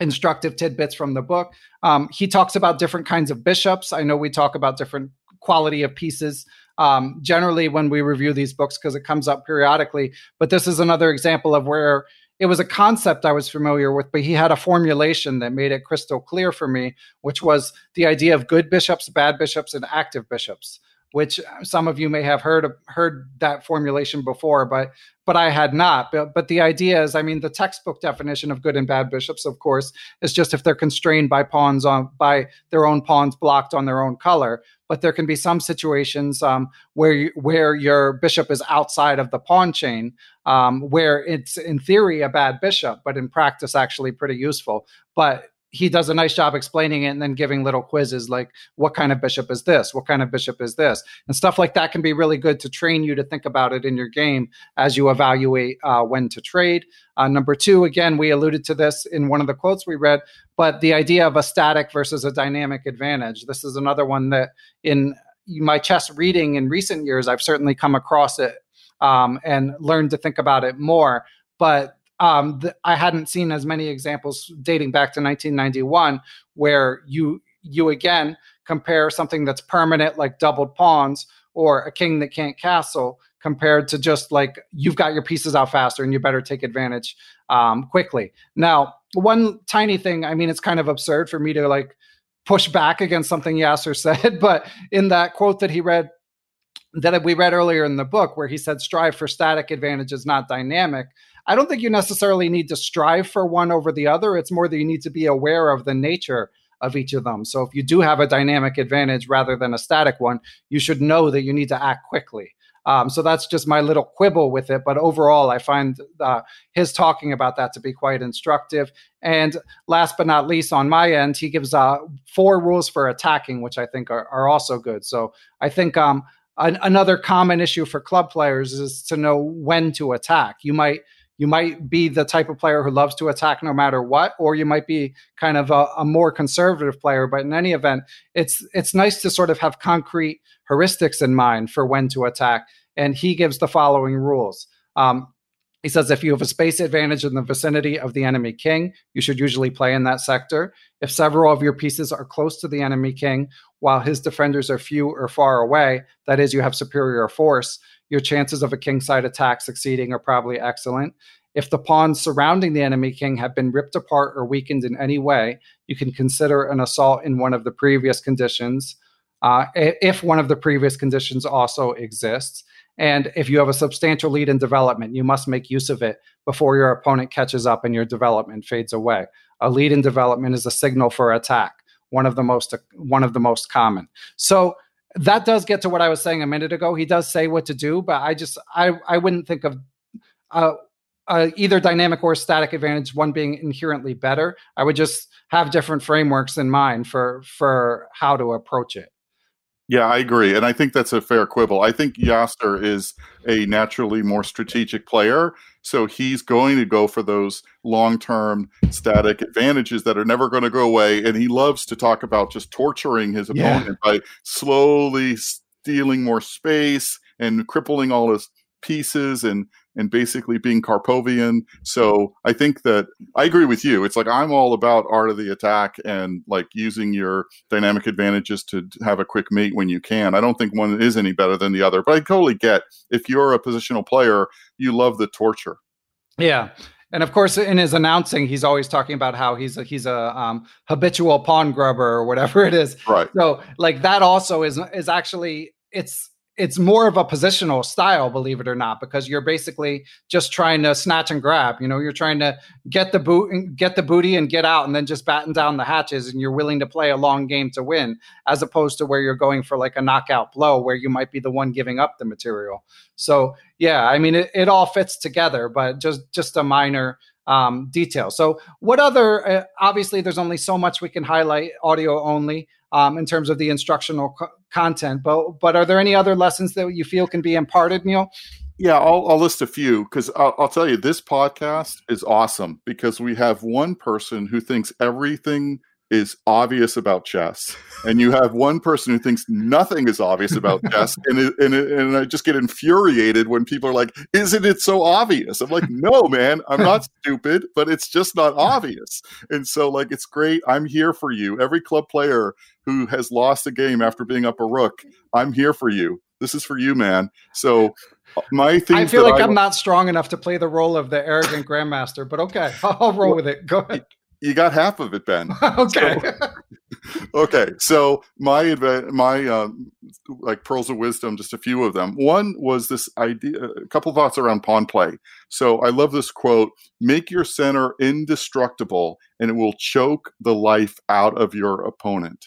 instructive tidbits from the book. Um, he talks about different kinds of bishops. I know we talk about different quality of pieces um, generally when we review these books because it comes up periodically. But this is another example of where it was a concept I was familiar with, but he had a formulation that made it crystal clear for me, which was the idea of good bishops, bad bishops, and active bishops which some of you may have heard heard that formulation before, but but I had not. But, but the idea is, I mean, the textbook definition of good and bad bishops, of course, is just if they're constrained by pawns on by their own pawns blocked on their own color. But there can be some situations um, where you, where your bishop is outside of the pawn chain, um, where it's in theory a bad bishop, but in practice actually pretty useful. But he does a nice job explaining it and then giving little quizzes like what kind of bishop is this? What kind of bishop is this? And stuff like that can be really good to train you to think about it in your game as you evaluate uh, when to trade. Uh, number two again we alluded to this in one of the quotes we read but the idea of a static versus a dynamic advantage. This is another one that in my chess reading in recent years i've certainly come across it um, and learned to think about it more but um, th- I hadn't seen as many examples dating back to 1991 where you you again compare something that's permanent like doubled pawns or a king that can't castle compared to just like you've got your pieces out faster and you better take advantage um, quickly. Now, one tiny thing, I mean, it's kind of absurd for me to like push back against something Yasser [laughs] said, but in that quote that he read that we read earlier in the book where he said strive for static advantages not dynamic I don't think you necessarily need to strive for one over the other. It's more that you need to be aware of the nature of each of them. So if you do have a dynamic advantage rather than a static one, you should know that you need to act quickly. Um, so that's just my little quibble with it. But overall, I find uh, his talking about that to be quite instructive. And last but not least, on my end, he gives uh, four rules for attacking, which I think are, are also good. So I think um, an, another common issue for club players is to know when to attack. You might you might be the type of player who loves to attack no matter what, or you might be kind of a, a, more conservative player. But in any event, it's it's nice to sort of have concrete heuristics in mind for when to attack. And he gives the following rules. Um, he says if you have a space advantage in the vicinity of the enemy king, you should usually play in that sector. If several of your pieces are close to the enemy king, while his defenders are few or far away, that is, you have superior force, your chances of a kingside attack succeeding are probably excellent. If the pawns surrounding the enemy king have been ripped apart or weakened in any way, you can consider an assault in one of the previous conditions. Uh, if one of the previous conditions also exists. And if you have a substantial lead in development, you must make use of it before your opponent catches up and your development fades away. A lead in development is a signal for attack, one of the most one of the most common. So that does get to what I was saying a minute ago. He does say what to do, but I just I I wouldn't think of uh, uh, either dynamic or static advantage, one being inherently better. I would just have different frameworks in mind for for how to approach it. Yeah, I agree. And I think that's a fair quibble. I think Yasser is a naturally more strategic player. So he's going to go for those long term static advantages that are never going to go away. And he loves to talk about just torturing his opponent yeah. by slowly stealing more space and crippling all his pieces and and basically being Karpovian. So I think that I agree with you. It's like I'm all about art of the attack and like using your dynamic advantages to have a quick mate when you can. I don't think one is any better than the other, but I totally get if you're a positional player, you love the torture. Yeah. And of course, in his announcing, he's always talking about how he's a, he's a um, habitual pawn grubber or whatever [laughs] it is. Right. So, like that also is is actually it's it's more of a positional style, believe it or not, because you're basically just trying to snatch and grab. You know, you're trying to get the boot, and get the booty, and get out, and then just batten down the hatches. And you're willing to play a long game to win, as opposed to where you're going for like a knockout blow, where you might be the one giving up the material. So yeah, I mean, it, it all fits together, but just just a minor um, detail. So, what other? Uh, obviously, there's only so much we can highlight audio only um, in terms of the instructional co- content. But but are there any other lessons that you feel can be imparted, Neil? Yeah, I'll, I'll list a few because I'll, I'll, tell you this podcast is awesome because we have one person who thinks everything is obvious about chess, and you have one person who thinks nothing is obvious about [laughs] chess, and it, and it, and I just get infuriated when people are like, "Isn't it so obvious?" I'm like, "No, man, I'm not [laughs] stupid, but it's just not obvious." And so, like, it's great. I'm here for you. Every club player who has lost a game after being up a rook, I'm here for you. This is for you, man. So my thing. I feel like I, am not strong enough to play the role of the arrogant grandmaster, but okay, I'll roll with it. Go ahead. You got half of it, Ben. [laughs] okay. So, okay. So my my um, like pearls of wisdom, just a few of them. One was this idea, a couple thoughts around pawn play. So I love this quote: "Make your center indestructible, and it will choke the life out of your opponent."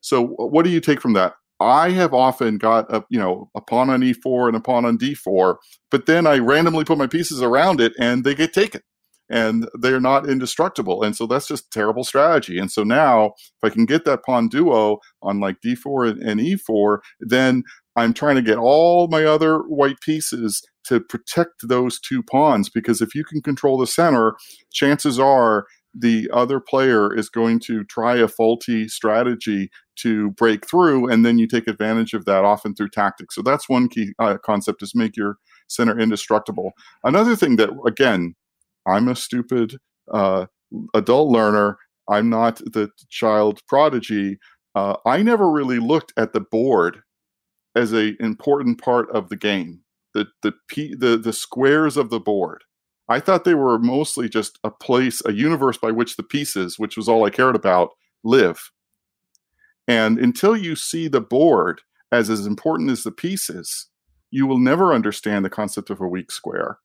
So what do you take from that? I have often got a you know a pawn on e4 and a pawn on d4, but then I randomly put my pieces around it and they get taken and they're not indestructible. And so that's just terrible strategy. And so now, if I can get that pawn duo on like d4 and, and e4, then I'm trying to get all my other white pieces to protect those two pawns because if you can control the center, chances are the other player is going to try a faulty strategy to break through and then you take advantage of that often through tactics so that's one key uh, concept is make your center indestructible another thing that again I'm a stupid uh, adult learner. I'm not the child prodigy. Uh, I never really looked at the board as an important part of the game. The the p the the squares of the board. I thought they were mostly just a place, a universe by which the pieces, which was all I cared about, live. And until you see the board as as important as the pieces, you will never understand the concept of a weak square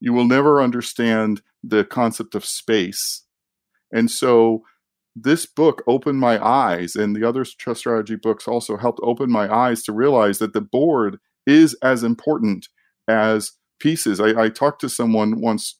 you will never understand the concept of space. And so this book opened my eyes, and the other chess strategy books also helped open my eyes to realize that the board is as important as pieces. I, I talked to someone once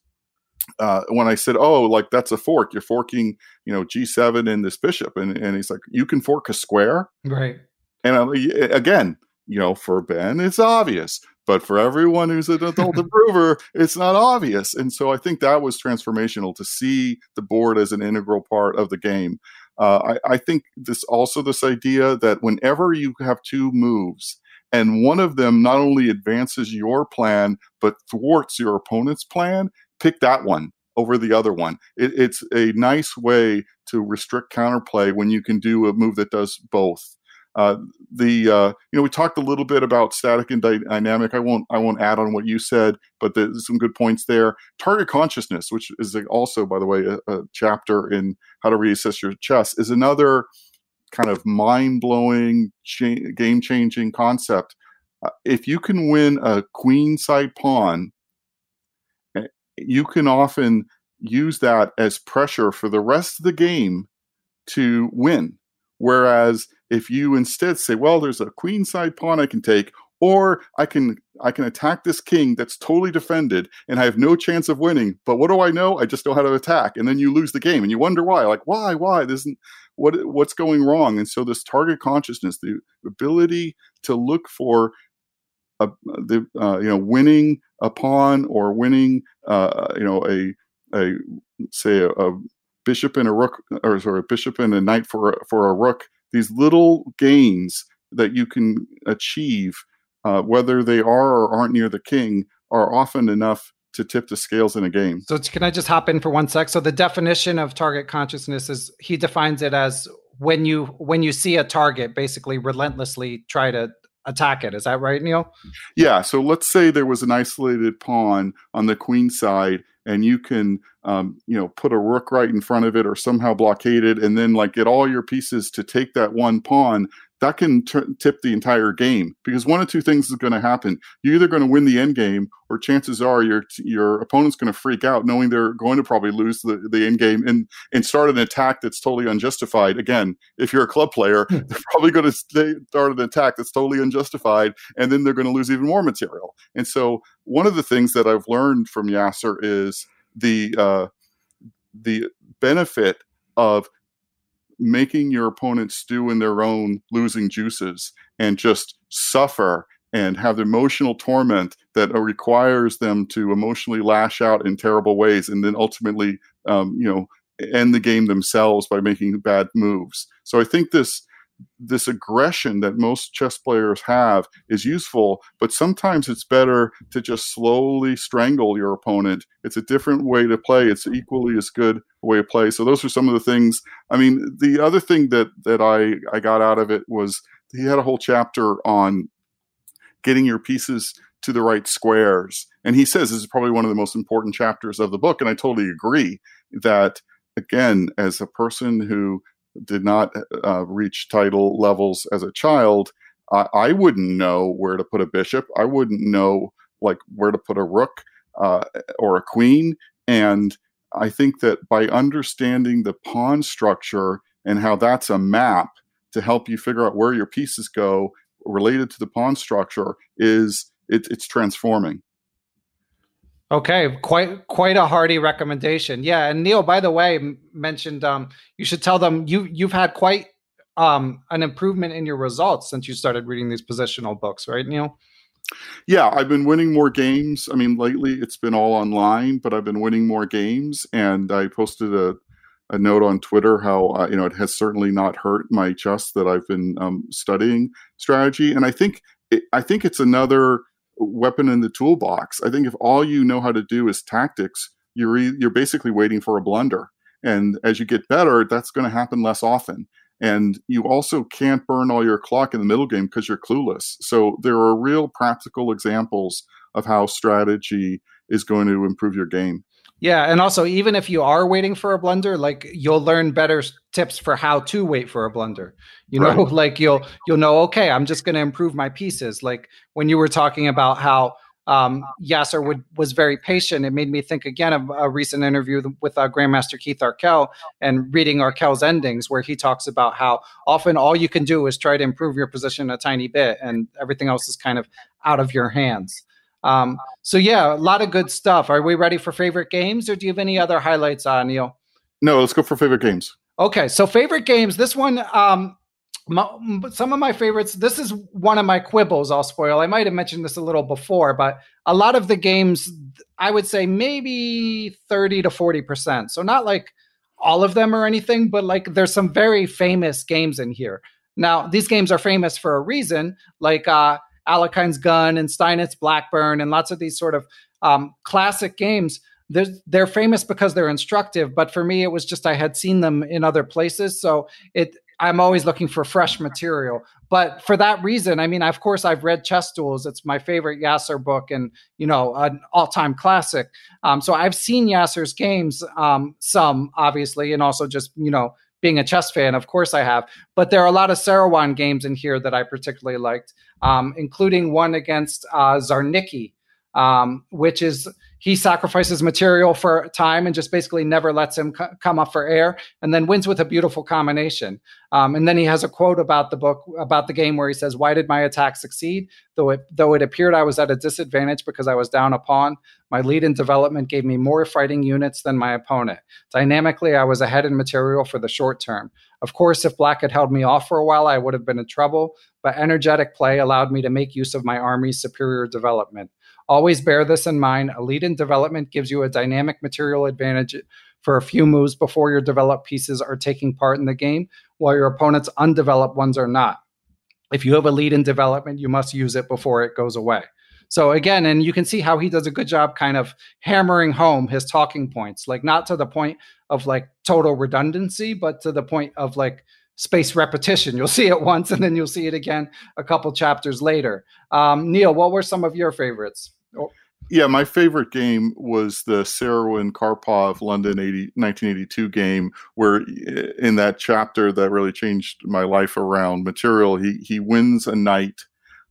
uh, when I said, "Oh, like that's a fork. You're forking, you know, G7 and this bishop," and and he's like, "You can fork a square, right?" And I, again, you know, for Ben, it's obvious. But for everyone who's an adult [laughs] improver, it's not obvious. And so I think that was transformational to see the board as an integral part of the game. Uh, I, I think this also this idea that whenever you have two moves and one of them not only advances your plan but thwarts your opponent's plan, pick that one over the other one. It, it's a nice way to restrict counterplay when you can do a move that does both. Uh, the uh, you know we talked a little bit about static and dynamic. I won't I won't add on what you said, but there's some good points there. Target consciousness, which is also by the way a, a chapter in how to reassess your chess, is another kind of mind blowing, cha- game changing concept. Uh, if you can win a queen side pawn, eh, you can often use that as pressure for the rest of the game to win. Whereas if you instead say, well, there's a queen side pawn I can take, or I can I can attack this king that's totally defended and I have no chance of winning. But what do I know? I just know how to attack, and then you lose the game, and you wonder why. Like why? Why? This isn't what what's going wrong. And so this target consciousness, the ability to look for a, the uh, you know winning a pawn or winning uh, you know a a say a, a bishop and a rook or sorry a bishop and a knight for a, for a rook these little gains that you can achieve, uh, whether they are or aren't near the king, are often enough to tip the scales in a game. So can I just hop in for one sec? So the definition of target consciousness is he defines it as when you when you see a target, basically relentlessly try to attack it. Is that right, Neil? Yeah. So let's say there was an isolated pawn on the queen side and you can um, you know put a rook right in front of it or somehow blockade it and then like get all your pieces to take that one pawn that can t- tip the entire game because one of two things is going to happen. You're either going to win the end game or chances are your your opponent's going to freak out knowing they're going to probably lose the, the end game and and start an attack that's totally unjustified. Again if you're a club player hmm. they're probably going to start an attack that's totally unjustified and then they're going to lose even more material. And so one of the things that i've learned from yasser is the uh, the benefit of making your opponent stew in their own losing juices and just suffer and have the emotional torment that requires them to emotionally lash out in terrible ways and then ultimately um, you know end the game themselves by making bad moves. So i think this this aggression that most chess players have is useful, but sometimes it's better to just slowly strangle your opponent. It's a different way to play. It's equally as good a way to play. So those are some of the things. I mean, the other thing that that I I got out of it was he had a whole chapter on getting your pieces to the right squares. And he says this is probably one of the most important chapters of the book. And I totally agree that again, as a person who did not uh, reach title levels as a child, I, I, wouldn't know where to put a bishop. I wouldn't know like where to put a rook uh, or a queen. And I think that by understanding the pawn structure and how that's a map to help you figure out where your pieces go related to the pawn structure is it, it's transforming. Okay, quite quite a hearty recommendation. Yeah, and Neil, by the way, mentioned um, you should tell them you you've had quite um, an improvement in your results since you started reading these positional books, right, Neil? Yeah, I've been winning more games. I mean, lately it's been all online, but I've been winning more games. And I posted a, a note on Twitter how uh, you know it has certainly not hurt my chest that I've been um, studying strategy. And I think it, I think it's another weapon in the toolbox. I think if all you know how to do is tactics, you're you're basically waiting for a blunder. And as you get better, that's going to happen less often. And you also can't burn all your clock in the middle game because you're clueless. So there are real practical examples of how strategy is going to improve your game. Yeah, and also even if you are waiting for a blunder, like you'll learn better tips for how to wait for a blunder. You know, right. [laughs] like you'll you'll know, okay, I'm just going to improve my pieces. Like when you were talking about how um, Yasser would, was very patient. It made me think again of a recent interview with uh, Grandmaster Keith Arkell and reading Arkell's endings, where he talks about how often all you can do is try to improve your position a tiny bit, and everything else is kind of out of your hands. Um, so yeah, a lot of good stuff. Are we ready for favorite games, or do you have any other highlights, uh, Neil? No, let's go for favorite games. Okay, so favorite games. This one, um, my, some of my favorites. This is one of my quibbles. I'll spoil. I might have mentioned this a little before, but a lot of the games, I would say maybe thirty to forty percent. So not like all of them or anything, but like there's some very famous games in here. Now these games are famous for a reason. Like uh, Alekhine's Gun and Steinitz Blackburne and lots of these sort of um, classic games. they're, they're famous because they're instructive. But for me, it was just I had seen them in other places, so it I'm always looking for fresh material. But for that reason, I mean, of course, I've read Chess Duels. It's my favorite Yasser book and, you know, an all time classic. Um, so I've seen Yasser's games, um, some obviously, and also just, you know, being a chess fan, of course I have. But there are a lot of Seirawan games in here that I particularly liked, um, including one against uh, Zarnicki, um, which is he sacrifices material for time and just basically never lets him c- come up for air and then wins with a beautiful combination. Um, and then he has a quote about the book about the game where he says why did my attack succeed? Though it though it appeared i was at a disadvantage because i was down a pawn my lead in development gave me more fighting units than my opponent. Dynamically i was ahead in material for the short term. Of course if black had held me off for a while i would have been in trouble but energetic play allowed me to make use of my army's superior development Always bear this in mind. A lead in development gives you a dynamic material advantage for a few moves before your developed pieces are taking part in the game, while your opponent's undeveloped ones are not. If you have a lead in development, you must use it before it goes away. So again, and you can see how he does a good job kind of hammering home his talking points, like not to the point of like total redundancy, but to the point of like space repetition. You'll see it once and then you'll see it again a couple chapters later. Um, Neil, what were some of your favorites? Oh. Yeah, my favorite game was the Seirawan Karpov London 80, 1982 game, where eh, in that chapter that really changed my life around material, he, he wins a knight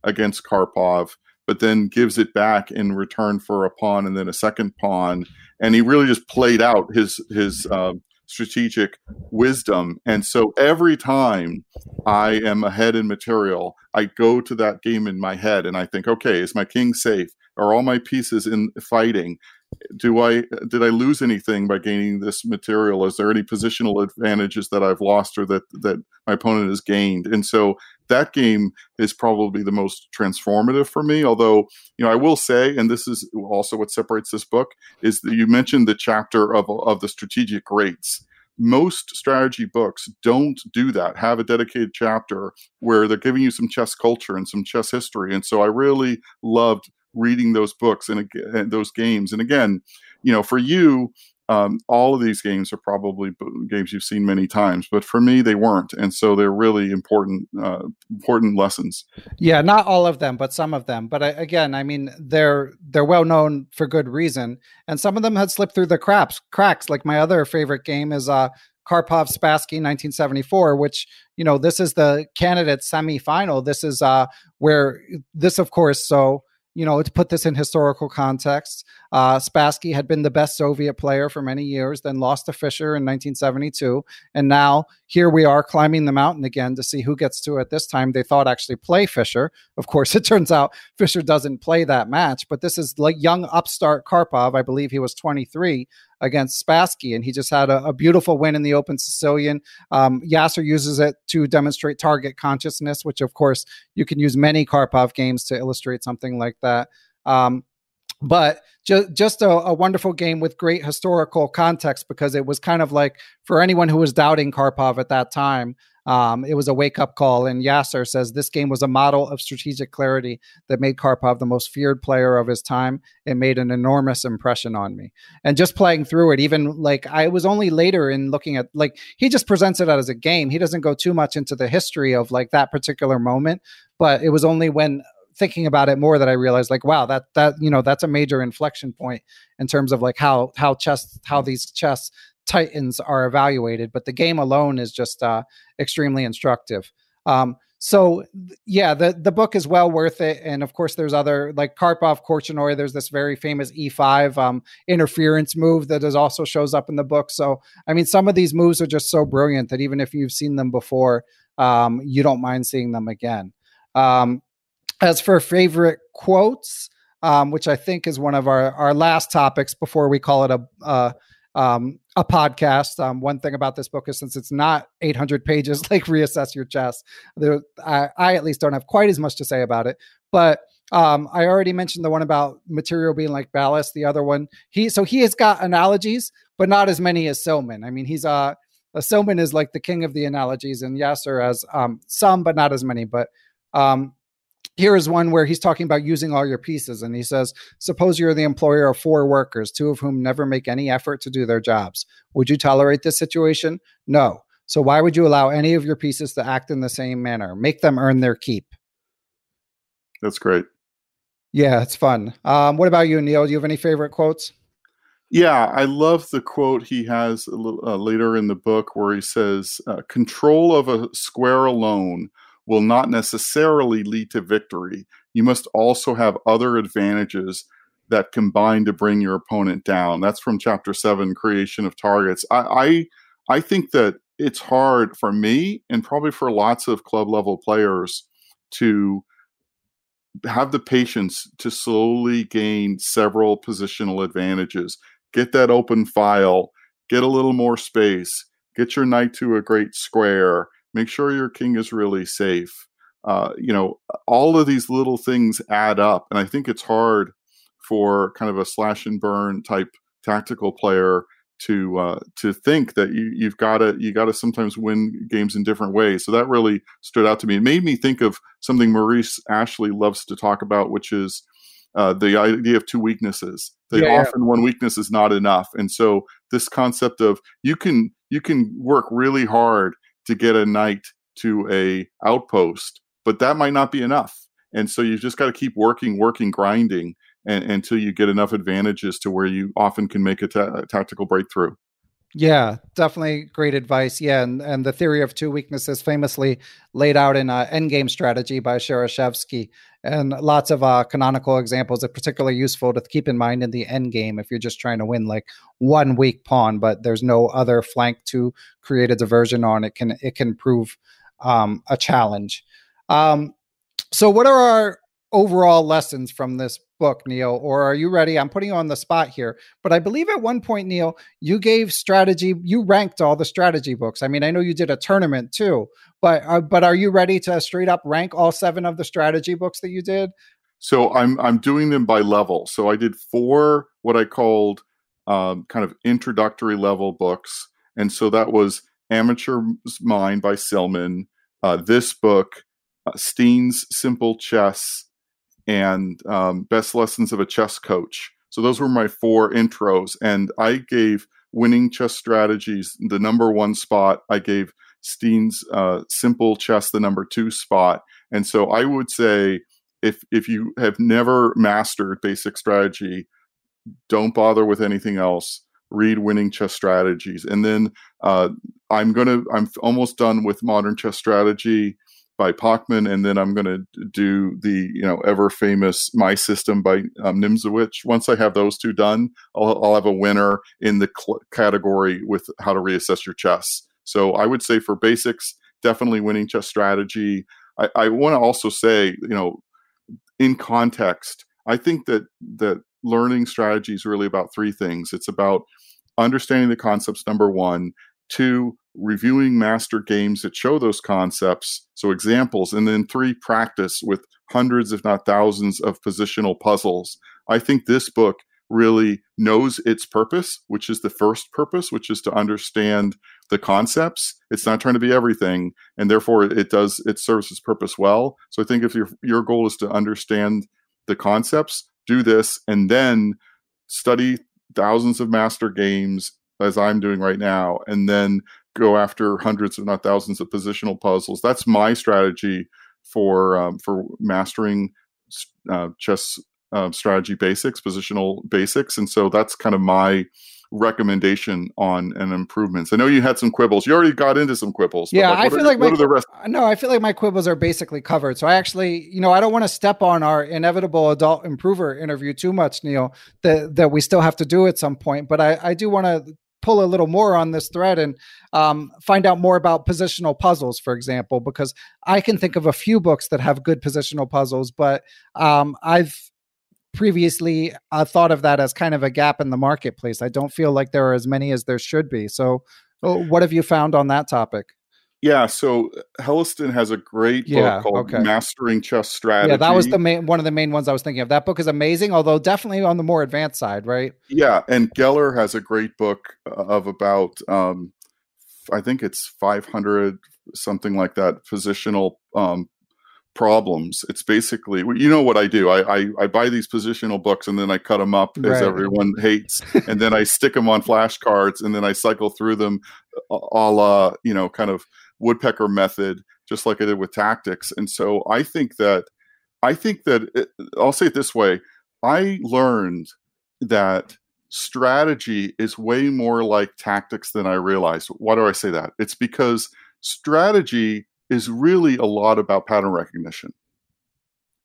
against Karpov, but then gives it back in return for a pawn and then a second pawn. And he really just played out his his uh, strategic wisdom. And so every time I am ahead in material, I go to that game in my head and I think, okay, is my king safe? Are all my pieces in fighting? Do I did I lose anything by gaining this material? Is there any positional advantages that I've lost or that that my opponent has gained? And so that game is probably the most transformative for me. Although, you know, I will say, and this is also what separates this book, is that you mentioned the chapter of of the strategic rates. most strategy books don't do that have a dedicated chapter where they're giving you some chess culture and some chess history and so i really loved reading those books and, and those games. And again, you know, for you, um, all of these games are probably games you've seen many times, but for me, they weren't, and so they're really important, uh, important lessons. Yeah, not all of them, but some of them. But I, again, I mean, they're they're well known for good reason, and some of them had slipped through the cracks. Cracks, like my other favorite game is uh, Karpov Spassky 1974, which you know this is the candidate semifinal. This is uh, where this, of course, so you know, to put this in historical context, uh, Spassky had been the best Soviet player for many years, then lost to Fischer in 1972. And now here we are climbing the mountain again to see who gets to it this time. They thought actually play Fischer. Of course, [laughs] it turns out Fischer doesn't play that match, but this is like young upstart Karpov. I believe he was 23 against Spassky, and he just had a, a beautiful win in the Open Sicilian. Um, Yasser uses it to demonstrate target consciousness, which of course you can use many Karpov games to illustrate something like that. Um, but ju- just a, a, wonderful game with great historical context because it was kind of like for anyone who was doubting Karpov at that time, um, it was a wake up call. And Yasser says this game was a model of strategic clarity that made Karpov the most feared player of his time. It made an enormous impression on me. And just playing through it, even like I was only later in looking at like he just presents it as a game. He doesn't go too much into the history of like that particular moment. But it was only when thinking about it more that I realized like wow that that you know that's a major inflection point in terms of like how how chess how these chess titans are evaluated but the game alone is just uh extremely instructive. Um so yeah the the book is well worth it and of course there's other like karpov korchnoi there's this very famous e5 um interference move that is also shows up in the book. So i mean some of these moves are just so brilliant that even if you've seen them before um you don't mind seeing them again. Um as for favorite quotes, um, which I think is one of our, our last topics before we call it a uh, um, a podcast. Um, one thing about this book is since it's not 800 pages [laughs] like Reassess Your Chess, there, I, I, at least don't have quite as much to say about it. But um, I already mentioned the one about material being like ballast. The other one, he so he has got analogies, but not as many as Silman. I mean, he's uh, Silman is like the king of the analogies, and Yasser has um, some, but not as many. But um, here is one where he's talking about using all your pieces. And he says, Suppose you're the employer of four workers, two of whom never make any effort to do their jobs. Would you tolerate this situation? No. So why would you allow any of your pieces to act in the same manner? Make them earn their keep. That's great. Yeah, it's fun. Um, what about you, Neil? Do you have any favorite quotes? Yeah, I love the quote he has little, uh, later in the book where he says, uh, Control of a square alone will not necessarily lead to victory. You must also have other advantages that combine to bring your opponent down. That's from chapter seven, creation of targets. I, I, I think that it's hard for me and probably for lots of club level players to have the patience to slowly gain several positional advantages get that open file, get a little more space, get your knight to a great square, make sure your king is really safe. Uh, you know, all of these little things add up. And I think it's hard for kind of a slash and burn type tactical player to uh, to think that you, you've got to you got to sometimes win games in different ways. So that really stood out to me. It made me think of something Maurice Ashley loves to talk about, which is uh, the idea of two weaknesses. They yeah, often yeah. one weakness is not enough, and so this concept of you can you can work really hard to get a knight to a outpost, but that might not be enough. And so you've just got to keep working, working, grinding and, until you get enough advantages to where you often can make a, ta- a tactical breakthrough. Yeah, definitely great advice. Yeah, and, and the theory of two weaknesses famously laid out in uh, Endgame Strategy by Shereshevsky, and lots of uh, canonical examples are particularly useful to keep in mind in the endgame if you're just trying to win like one weak pawn, but there's no other flank to create a diversion on. It can it can prove um, a challenge. Um, so, what are our overall lessons from this book, Neil? Or are you ready? I'm putting you on the spot here, but I believe at one point, Neil, you gave strategy, you ranked all the strategy books. I mean, I know you did a tournament too, but uh, but are you ready to straight up rank all seven of the strategy books that you did? So I'm I'm doing them by level. So I did four what I called um, kind of introductory level books, and so that was Amateur's Mind by Silman, uh, this book, uh, Stean's Simple Chess, and um, Best Lessons of a Chess Coach. So those were my four intros, and I gave Winning Chess Strategies the number one spot. I gave Stean's uh, Simple Chess the number two spot, and so I would say if if you have never mastered basic strategy, don't bother with anything else. Read Winning Chess Strategies, and then uh, I'm gonna I'm almost done with Modern Chess Strategy by Pachman, and then I'm going to do the you know ever famous My System by um, Nimzowitsch. Once I have those two done, I'll, I'll have a winner in the cl- category with how to reassess your chess. So I would say for basics, definitely winning chess strategy. I, I want to also say, you know, in context, I think that that learning strategy is really about three things. It's about understanding the concepts, number one. Two, reviewing master games that show those concepts, so examples, and then three, practice with hundreds, if not thousands, of positional puzzles. I think this book really knows its purpose, which is the first purpose, which is to understand the concepts. It's not trying to be everything, and therefore it does it serves its purpose well. So I think if your your goal is to understand the concepts, do this, and then study thousands of master games as I'm doing right now, and then go after hundreds, if not thousands, of positional puzzles. That's my strategy for um, for mastering uh, chess uh, strategy basics, positional basics, and so that's kind of my recommendation on an improvements. I know you had some quibbles. You already got into some quibbles. Yeah, like, I feel are, like my, the rest? No, I feel like my quibbles are basically covered. So I actually, you know, I don't want to step on our inevitable adult improver interview too much, Neil. That that we still have to do at some point. But I, I do want to pull a little more on this thread and um, find out more about positional puzzles, for example, because I can think of a few books that have good positional puzzles, but um, I've previously uh, thought of that as kind of a gap in the marketplace. I don't feel like there are as many as there should be. So, uh, what have you found on that topic? Yeah, so Hellsten has a great book called okay. Mastering Chess Strategy. Yeah, that was the main one of the main ones I was thinking of. That book is amazing, although definitely on the more advanced side, right? Yeah, and Gelfer has a great book of about um, I think it's 500 something like that positional um, problems. It's basically, you know what I do? I, I, I, buy these positional books and then I cut them up right. as everyone hates, and then I [laughs] stick them on flashcards and then I cycle through them, a la you know, kind of woodpecker method, just like I did with tactics. And so I think that I think that it, I'll say it this way: I learned that strategy is way more like tactics than I realized. Why do I say that? It's because strategy is really a lot about pattern recognition.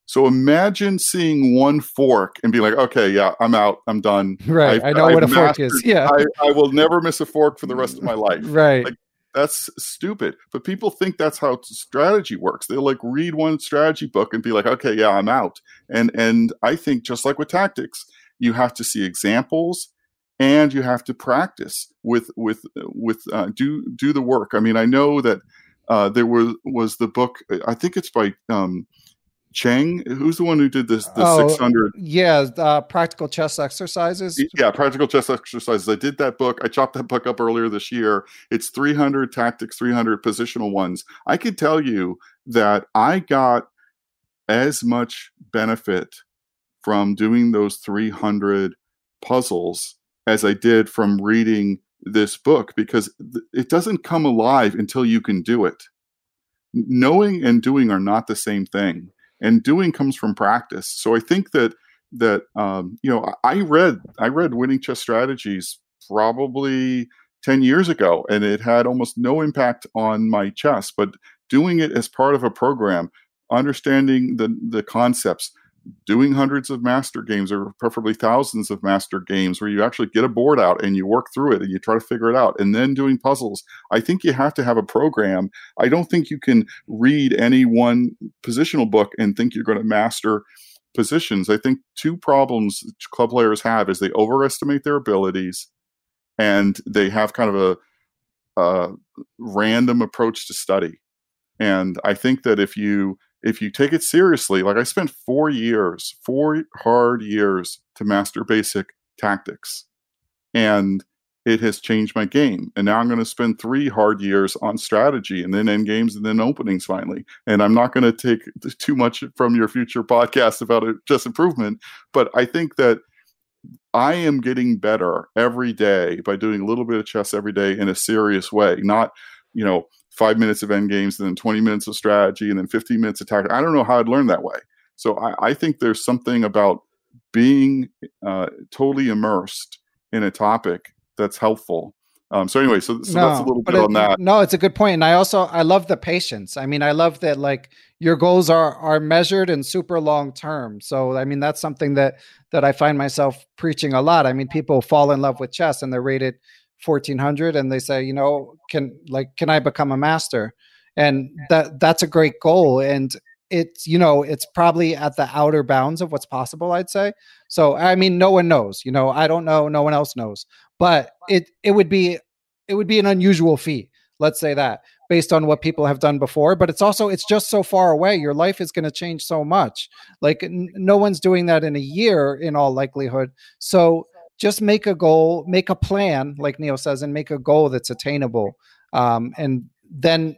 So imagine seeing one fork and be like, okay, yeah, I'm out. I'm done. Right. I've, i know I've what a fork is. Yeah. I, I, will never miss a fork for the rest of my [laughs] life. Right. Like, that's stupid. But people think that's how strategy works. They'll like read one strategy book and be like, okay, yeah, I'm out. And and I think just like with tactics, you have to see examples and you have to practice with with with uh, do do the work. I mean, I know that uh, there was was the book. I think it's by um, Cheng. Who's the one who did this? The oh, six hundred. Yeah, uh, practical chess exercises. Yeah, practical chess exercises. I did that book. I chopped that book up earlier this year. It's three hundred tactics, three hundred positional ones. I can tell you that I got as much benefit from doing those three hundred puzzles as I did from reading this book because it doesn't come alive until you can do it. Knowing and doing are not the same thing, and doing comes from practice. So I think that that um, you know I read I read Winning Chess Strategies probably 10 years ago and it had almost no impact on my chess but doing it as part of a program understanding the the concepts doing hundreds of master games or preferably thousands of master games where you actually get a board out and you work through it and you try to figure it out and then doing puzzles. I think you have to have a program. I don't think you can read any one positional book and think you're going to master positions. I think two problems club players have is they overestimate their abilities and they have kind of a, a random approach to study. And i think that if you if you take it seriously, like I spent four years, four hard years to master basic tactics, and it has changed my game. And now I'm going to spend three hard years on strategy and then end games and then openings finally. And I'm not going to take [laughs] too much from your future podcast about it, just improvement, but I think that I am getting better every day by doing a little bit of chess every day in a serious way, not, you know, five minutes of end games and then 20 minutes of strategy and then 15 minutes of tactic. I don't know how I'd learn that way. So I, I think there's something about being uh, totally immersed in a topic that's helpful. Um, so anyway, so, so no, that's a little bit it, on that. No, it's a good point. And I also, I love the patience. I mean, I love that like your goals are, are measured and super long term. So, I mean, that's something that, that I find myself preaching a lot. I mean, people fall in love with chess and they're rated 1400 and they say you know can like can i become a master? And that that's a great goal and it's you know it's probably at the outer bounds of what's possible i'd say. So i mean no one knows you know i don't know no one else knows. But it it would be it would be an unusual feat let's say that based on what people have done before but it's also it's just so far away your life is going to change so much. Like n- no one's doing that in a year in all likelihood. So just make a goal, make a plan, like Neil says, and make a goal that's attainable. Um, and then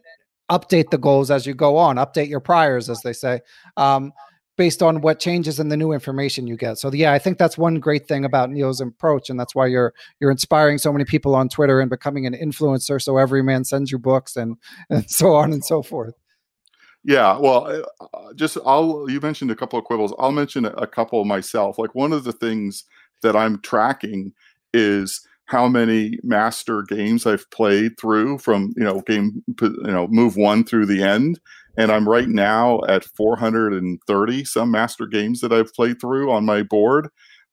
update the goals as you go on, update your priors, as they say, um, based on what changes in the new information you get. So yeah, I think that's one great thing about Neil's approach, and that's why you're you're inspiring so many people on Twitter and becoming an influencer. So Everyman sends you books and [laughs] and so on and so forth. Yeah, well, uh, just I'll you mentioned a couple of quibbles. I'll mention a couple myself. Like one of the things that I'm tracking is how many master games I've played through from you know game you know move one through the end, and I'm right now at 430 some master games that I've played through on my board.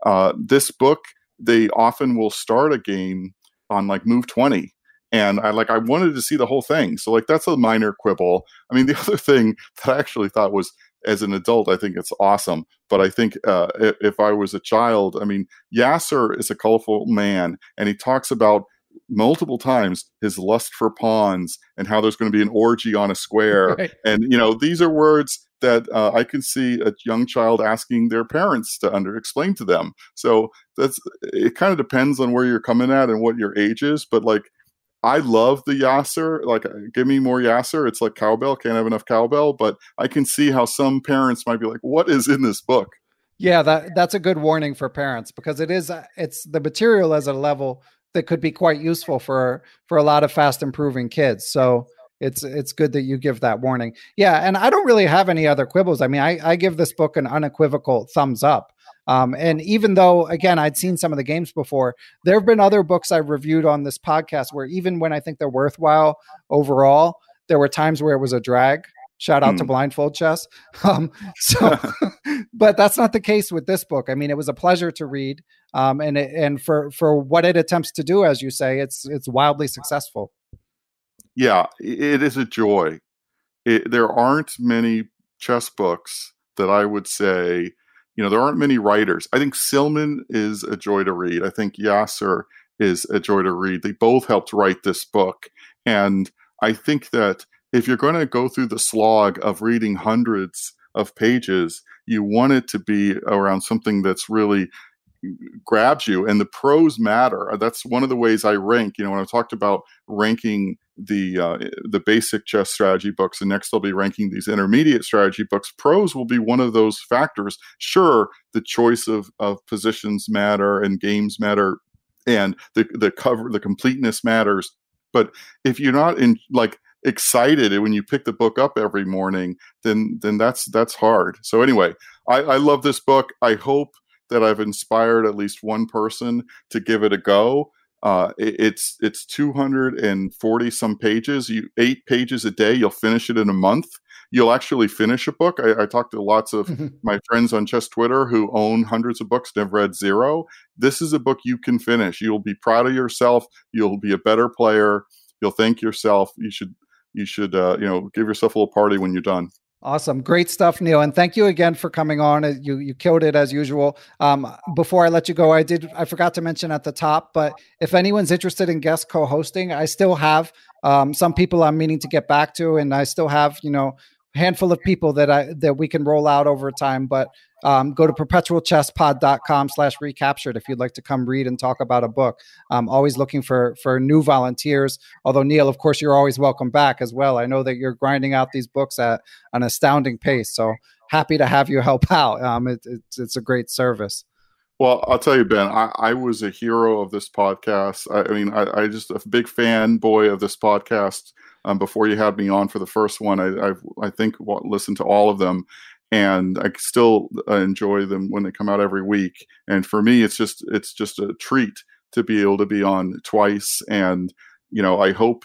Uh, this book they often will start a game on like move 20 and I like I wanted to see the whole thing. So like that's a minor quibble. I mean, the [laughs] other thing that I actually thought was as an adult, I think it's awesome. But I think uh, if, if I was a child, I mean, Yasser is a colorful man, and he talks about multiple times his lust for pawns and how there's going to be an orgy on a square. [laughs] Right. And you know, these are words that uh, I can see a young child asking their parents to under explain to them. So that's it. Kind of depends on where you're coming at and what your age is, but like I love the Yasser. Like, uh, give me more Yasser. It's like cowbell. Can't have enough cowbell. But I can see how some parents might be like, "What is in this book?" Yeah, that that's a good warning for parents because it is uh, it's the material as a level that could be quite useful for for a lot of fast improving kids. So it's it's good that you give that warning. Yeah, and I don't really have any other quibbles. I mean, I, I give this book an unequivocal thumbs up. Um, and even though, again, I'd seen some of the games before, there have been other books I've reviewed on this podcast where even when I think they're worthwhile overall, there were times where it was a drag. Shout out to hmm. Blindfold Chess. [laughs] Um, [laughs] so, [laughs] but that's not the case with this book. I mean, it was a pleasure to read, um, and it, and for for what it attempts to do, as you say, it's it's wildly successful. Yeah, it is a joy. It, there aren't many chess books that I would say you know, there aren't many writers. I think Silman is a joy to read. I think Yasser is a joy to read. They both helped write this book. And I think that if you're going to go through the slog of reading hundreds of pages, you want it to be around something that's really grabs you and the prose matter that's one of the ways i rank you know when i talked about ranking the uh, the basic chess strategy books, and next they'll be ranking these intermediate strategy books. Prose will be one of those factors. Sure, the choice of of positions matter and games matter, and the the cover the completeness matters. But if you're not in like excited when you pick the book up every morning, then then that's that's hard. So anyway, I, I love this book. I hope that I've inspired at least one person to give it a go. Uh, it, it's it's 240 some pages. You eight pages a day. You'll finish it in a month. You'll actually finish a book. I, I talked to lots of my friends on Chess Twitter who own hundreds of books, never read zero. This is a book you can finish. You'll be proud of yourself. You'll be a better player. You'll thank yourself. You should you should uh, you know give yourself a little party when you're done. Awesome. Great stuff, Neil. And thank you again for coming on. Uh, you you killed it as usual. Um, before I let you go, I did I forgot to mention at the top, but if anyone's interested in guest co-hosting, I still have um, some people I'm meaning to get back to, and I still have, you know, handful of people that I that we can roll out over time. But um, go to perpetualchesspod.com slash recaptured if you'd like to come read and talk about a book. I'm always looking for for new volunteers. Although Neil, of course, you're always welcome back as well. I know that you're grinding out these books at an astounding pace. So happy to have you help [laughs] out. Um, it, it's it's a great service. Well, I'll tell you, Ben, I, I was a hero of this podcast. I, I mean, I, I just a big fanboy of this podcast um, before you had me on for the first one. I I've, i think listened to all of them, and I still uh, enjoy them when they come out every week. And for me, it's just it's just a treat to be able to be on twice. And you know, I hope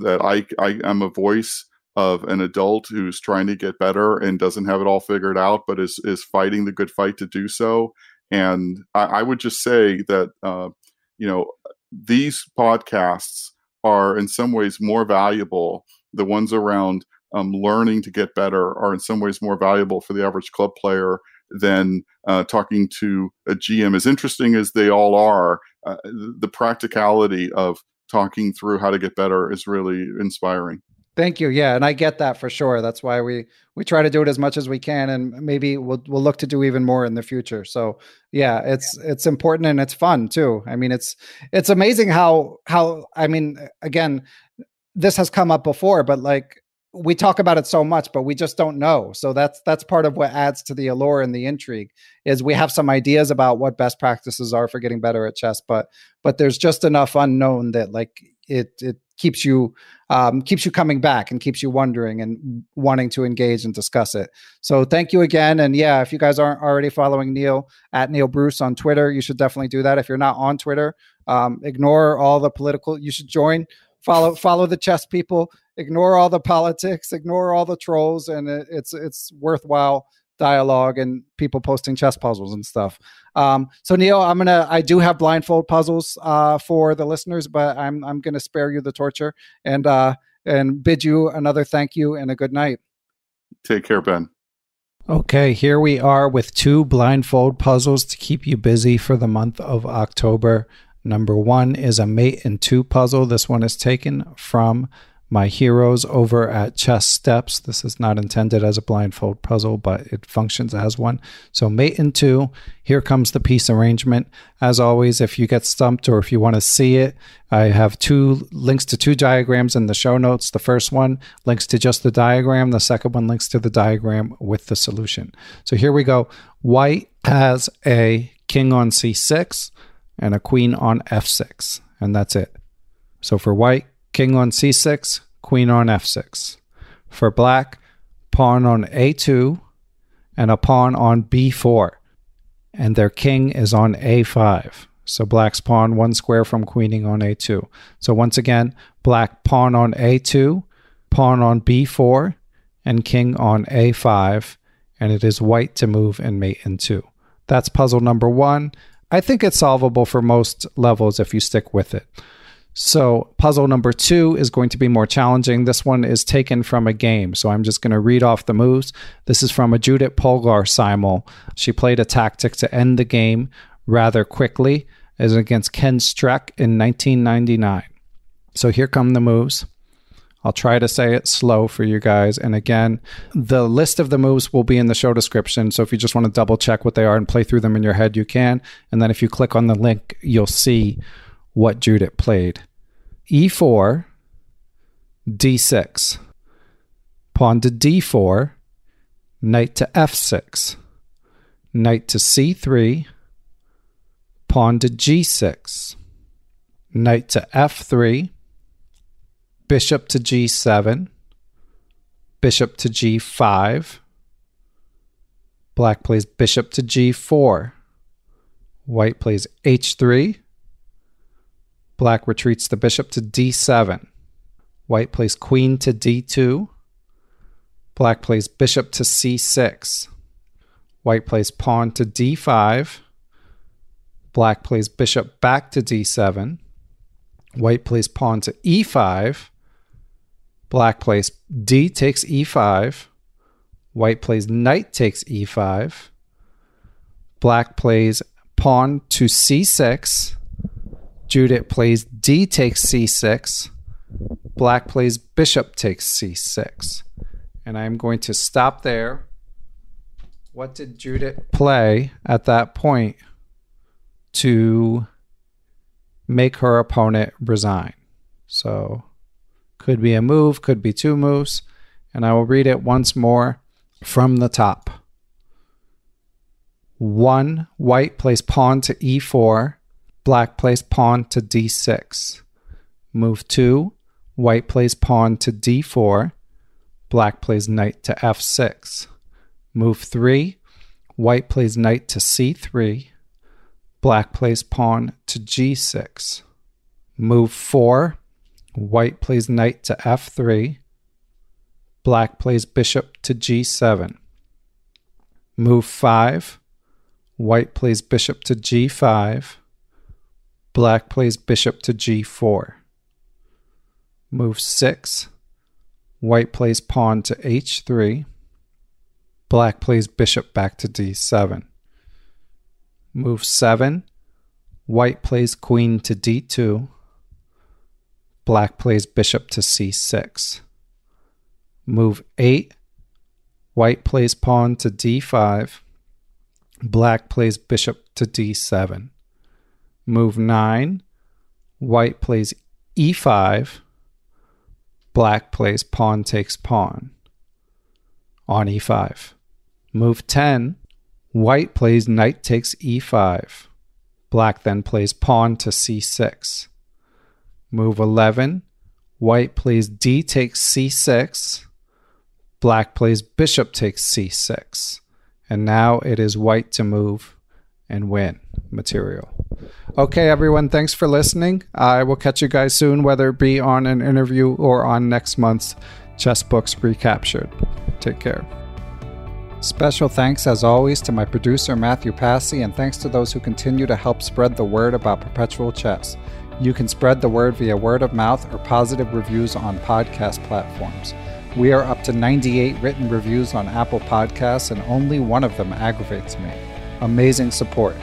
that I I am a voice of an adult who's trying to get better and doesn't have it all figured out, but is is fighting the good fight to do so. And I, I would just say that uh, you know these podcasts are in some ways more valuable. The ones around um, learning to get better are in some ways more valuable for the average club player than uh, talking to a GM. As interesting as they all are, uh, the practicality of talking through how to get better is really inspiring. Thank you. Yeah, and I get that for sure. That's why we we try to do it as much as we can, and maybe we'll we'll look to do even more in the future. So yeah, it's it's important and it's fun too. I mean, it's it's amazing how how I mean, again, this has come up before, but like we talk about it so much but we just don't know so that's that's part of what adds to the allure and the intrigue is we have some ideas about what best practices are for getting better at chess but but there's just enough unknown that like it it keeps you um, keeps you coming back and keeps you wondering and wanting to engage and discuss it. So thank you again. And yeah, if you guys aren't already following Neil at Neil Bruce on Twitter, you should definitely do that. If you're not on Twitter, um, ignore all the political. You should join. Follow follow the chess people. Ignore all the politics. Ignore all the trolls, and it, it's it's worthwhile dialogue and people posting chess puzzles and stuff. Um, so Neil, I'm gonna I do have blindfold puzzles uh, for the listeners, but I'm I'm gonna spare you the torture and uh, and bid you another thank you and a good night. Take care, Ben. Okay, here we are with two blindfold puzzles to keep you busy for the month of October. Number one is a mate in two puzzle. This one is taken from my heroes over at Chess Steps. This is not intended as a blindfold puzzle, but it functions as one. So, mate in two, here comes the piece arrangement. As always, if you get stumped or if you want to see it, I have two links to two diagrams in the show notes. The first one links to just the diagram, the second one links to the diagram with the solution. So, here we go. White has a king on c6 and a queen on f6, and that's it. So, for white, king on c6, queen on f6. For black, pawn on a2 and a pawn on b4. And their king is on a5. So black's pawn one square from queening on a2. So once again, black pawn on a2, pawn on b4, and king on a5. And it is white to move and mate in two. That's puzzle number one. I think it's solvable for most levels if you stick with it. So, puzzle number two is going to be more challenging. This one is taken from a game. So, I'm just going to read off the moves. This is from a Judith Polgar simul. She played a tactic to end the game rather quickly as against Ken Streck in 1999. So, here come the moves. I'll try to say it slow for you guys. And again, the list of the moves will be in the show description. So if you just want to double check what they are and play through them in your head, you can. And then if you click on the link, you'll see what Judith played. E4, D6, pawn to D4, knight to F6, knight to C3, pawn to G6, knight to F3, bishop to G7, bishop to G5, black plays bishop to G4, white plays H3, Black retreats the bishop to d7. White plays queen to d2. Black plays bishop to c6. White plays pawn to d5. Black plays bishop back to d7. White plays pawn to e5. Black plays d takes e5. White plays knight takes e5. Black plays pawn to c6. Judith plays d takes c6. Black plays bishop takes c6. And I'm going to stop there. What did Judith play at that point to make her opponent resign? So, could be a move, could be two moves. And I will read it once more from the top. One, white plays pawn to e4 Black plays pawn to d6. Move 2. White plays pawn to d4. Black plays knight to f6. Move 3. White plays knight to c3. Black plays pawn to g6. Move 4. White plays knight to f3. Black plays bishop to g7. Move 5. White plays bishop to g5. Black plays bishop to g4. Move 6. White plays pawn to h3. Black plays bishop back to d7. Move 7. White plays queen to d2. Black plays bishop to c6. Move 8. White plays pawn to d5. Black plays bishop to d7. Move 9. White plays e5. Black plays pawn takes pawn on e5. Move 10. White plays knight takes e5. Black then plays pawn to c6. Move 11. White plays d takes c6. Black plays bishop takes c6. And now it is white to move and win material. Okay, everyone, thanks for listening. I will catch you guys soon, whether it be on an interview or on next month's Chess Books Recaptured. Take care. Special thanks, as always, to my producer, Matthew Passy, and thanks to those who continue to help spread the word about perpetual chess. You can spread the word via word of mouth or positive reviews on podcast platforms. We are up to 98 written reviews on Apple Podcasts, and only one of them aggravates me. Amazing support.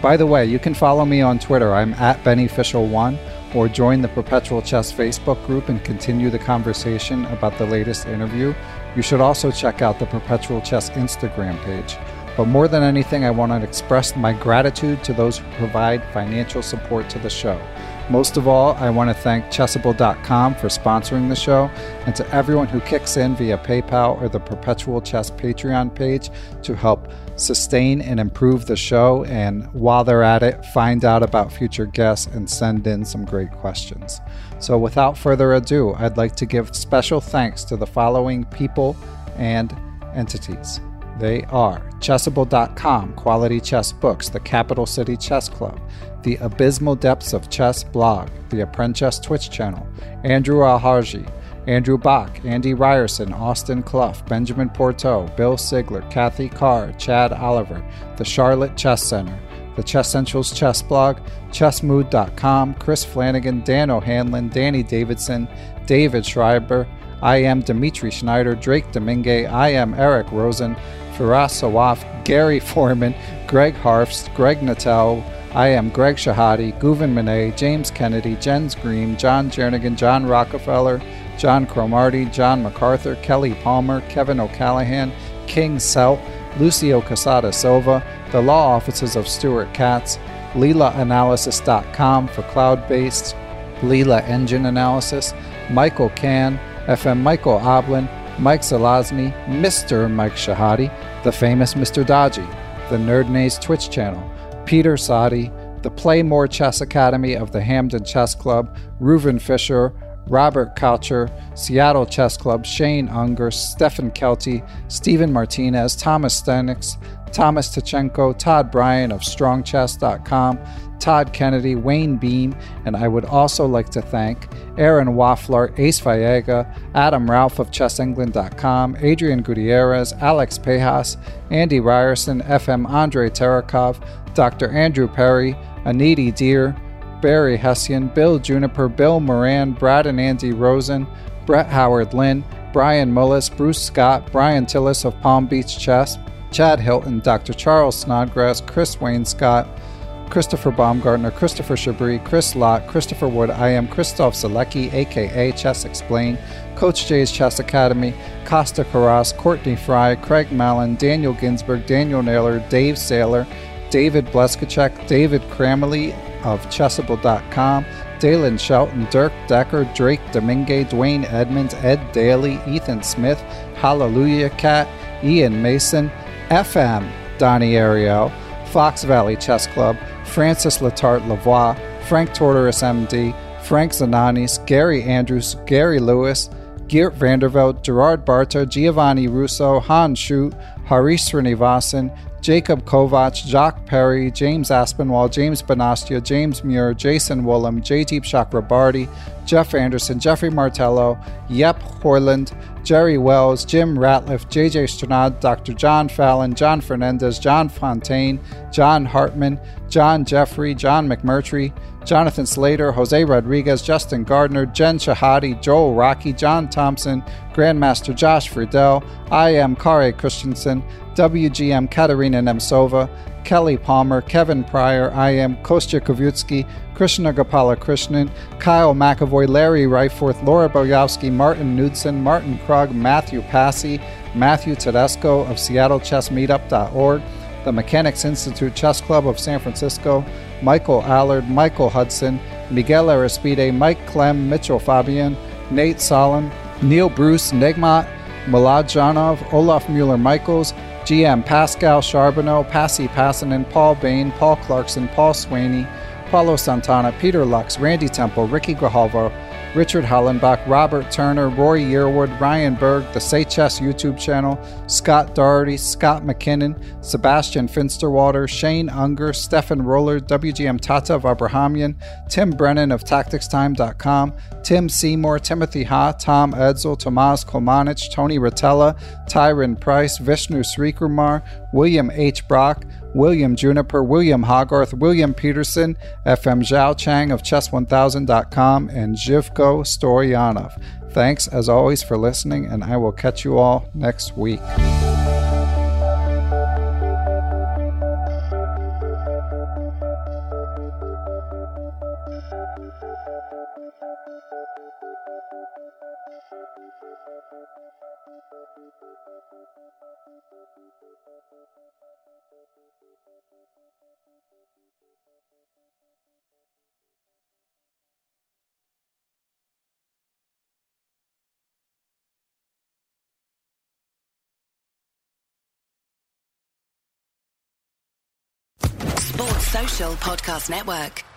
By the way, you can follow me on Twitter. I'm at Beneficial1, or join the Perpetual Chess Facebook group and continue the conversation about the latest interview, you should also check out the Perpetual Chess Instagram page. But more than anything, I want to express my gratitude to those who provide financial support to the show. Most of all, I want to thank Chessable.com for sponsoring the show and to everyone who kicks in via PayPal or the Perpetual Chess Patreon page to help sustain and improve the show. And while they're at it, find out about future guests and send in some great questions. So, without further ado, I'd like to give special thanks to the following people and entities. They are Chessable.com, Quality Chess Books, the Capital City Chess Club, the Abysmal Depths of Chess blog, the Apprentice Twitch channel, Andrew Alharji, Andrew Bach, Andy Ryerson, Austin Clough, Benjamin Porto, Bill Sigler, Kathy Carr, Chad Oliver, the Charlotte Chess Center, the Chess Central's chess blog, chessmood.com, Chris Flanagan, Dan O'Hanlon, Danny Davidson, David Schreiber, IM Dimitri Schneider, Drake Domingue, IM Eric Rosen, Firas Awaf, Gary Foreman, Greg Harfst, Greg Natel, IM Greg Shahade, Guven Monet, James Kennedy, Jens Green, John Jernigan, John Rockefeller, John Cromarty, John MacArthur, Kelly Palmer, Kevin O'Callahan, King Selt, Lucio Casada Silva, the law offices of Stuart Katz, LeelaAnalysis.com for cloud based Leela engine analysis, Michael Can, FM Michael Oblin, Mike Zelazny, Mr. Mike Shahade, the famous Mr. Dodgy, the Nerdnaze Twitch channel, Peter Sadi, the Playmore Chess Academy of the Hamden Chess Club, Reuven Fisher, Robert Coucher, Seattle Chess Club, Shane Unger, Stefan Kelty, Stephen Martinez, Thomas Stenix, Thomas Tachenko, Todd Bryan of StrongChess.com, Todd Kennedy, Wayne Beam, and I would also like to thank Aaron Waffler, Ace Vallega, Adam Ralph of ChessEngland.com, Adrian Gutierrez, Alex Pejas, Andy Ryerson, FM Andre Terakov, Dr. Andrew Perry, Aniti Deer, Barry Hessian, Bill Juniper, Bill Moran, Brad and Andy Rosen, Brett Howard Lynn, Brian Mullis, Bruce Scott, Brian Tillis of Palm Beach Chess, Chad Hilton, Dr. Charles Snodgrass, Chris Wayne Scott, Christopher Baumgartner, Christopher Chabri, Chris Lott, Christopher Wood. I am Christof Sielecki, aka Chess Explained, Coach J's Chess Academy, Costa Carras, Courtney Fry, Craig Mallon, Daniel Ginsberg, Daniel Naylor, Dave Saylor, David Bleskacek, David Kramaley of Chessable.com, Dalen Shelton, Dirk Decker, Drake Domingue, Dwayne Edmonds, Ed Daly, Ethan Smith, Hallelujah Cat, Ian Mason, FM Donnie Ariel, Fox Valley Chess Club, Francis Letarte Lavoie, Frank Tortoris MD, Frank Zananis, Gary Andrews, Gary Lewis, Geert Vanderveld, Gerard Barta, Giovanni Russo, Han Schut, Harish Srinivasan, Jacob Kovac, Jacques Perry, James Aspinwall, James Benastia, James Muir, Jason Woolham, Jaydeep Chakrabarty, Jeff Anderson, Jeffrey Martello, Yep Horland, Jerry Wells, Jim Ratliff, JJ Stranad, Dr. John Fallon, John Fernandez, John Fontaine, John Hartman, John Jeffrey, John McMurtry, Jonathan Slater, Jose Rodriguez, Justin Gardner, Jen Shahade, Joel Rocky, John Thompson, Grandmaster Josh Friedel, IM Kare Christensen, WGM Katerina Nemcova, Kelly Palmer, Kevin Pryor, IM Kostya Kavutskiy, Krishna Gopala Krishnan, Kyle McAvoy, Larry Ryforth, Laura Boyowski, Martin Knudsen, Martin Krug, Matthew Passy, Matthew Tedesco of SeattleChessMeetup.org, the Mechanics Institute Chess Club of San Francisco, Michael Allard, Michael Hudson, Miguel Aristide, Mike Clem, Mitchell Fabian, Nate Solon, Neil Bruce, Negmat, Milad Janov, Olaf Mueller Michaels, GM Pascal Charbonneau, Passy Passanen, Paul Bain, Paul Clarkson, Paul Swaney, Paulo Santana, Peter Lux, Randy Temple, Ricky Grijalvo, Richard Hollenbach, Robert Turner, Roy Yearwood, Ryan Berg, the Say Chess YouTube channel, Scott Doherty, Scott McKinnon, Sebastian Finsterwater, Shane Unger, Stefan Roller, WGM Tatev Abrahamyan, Tim Brennan of TacticsTime.com, Tim Seymour, Timothy Ha, Tom Edsel, Tomas Kolmanich, Tony Rotella, Tyron Price, Vishnu Srikumar, William H. Brock, William Juniper, William Hogarth, William Peterson, FM Zhao Chang of Chess1000.com, and Zhivko Stoyanov. Thanks as always for listening, and I will catch you all next week. Podcast Network.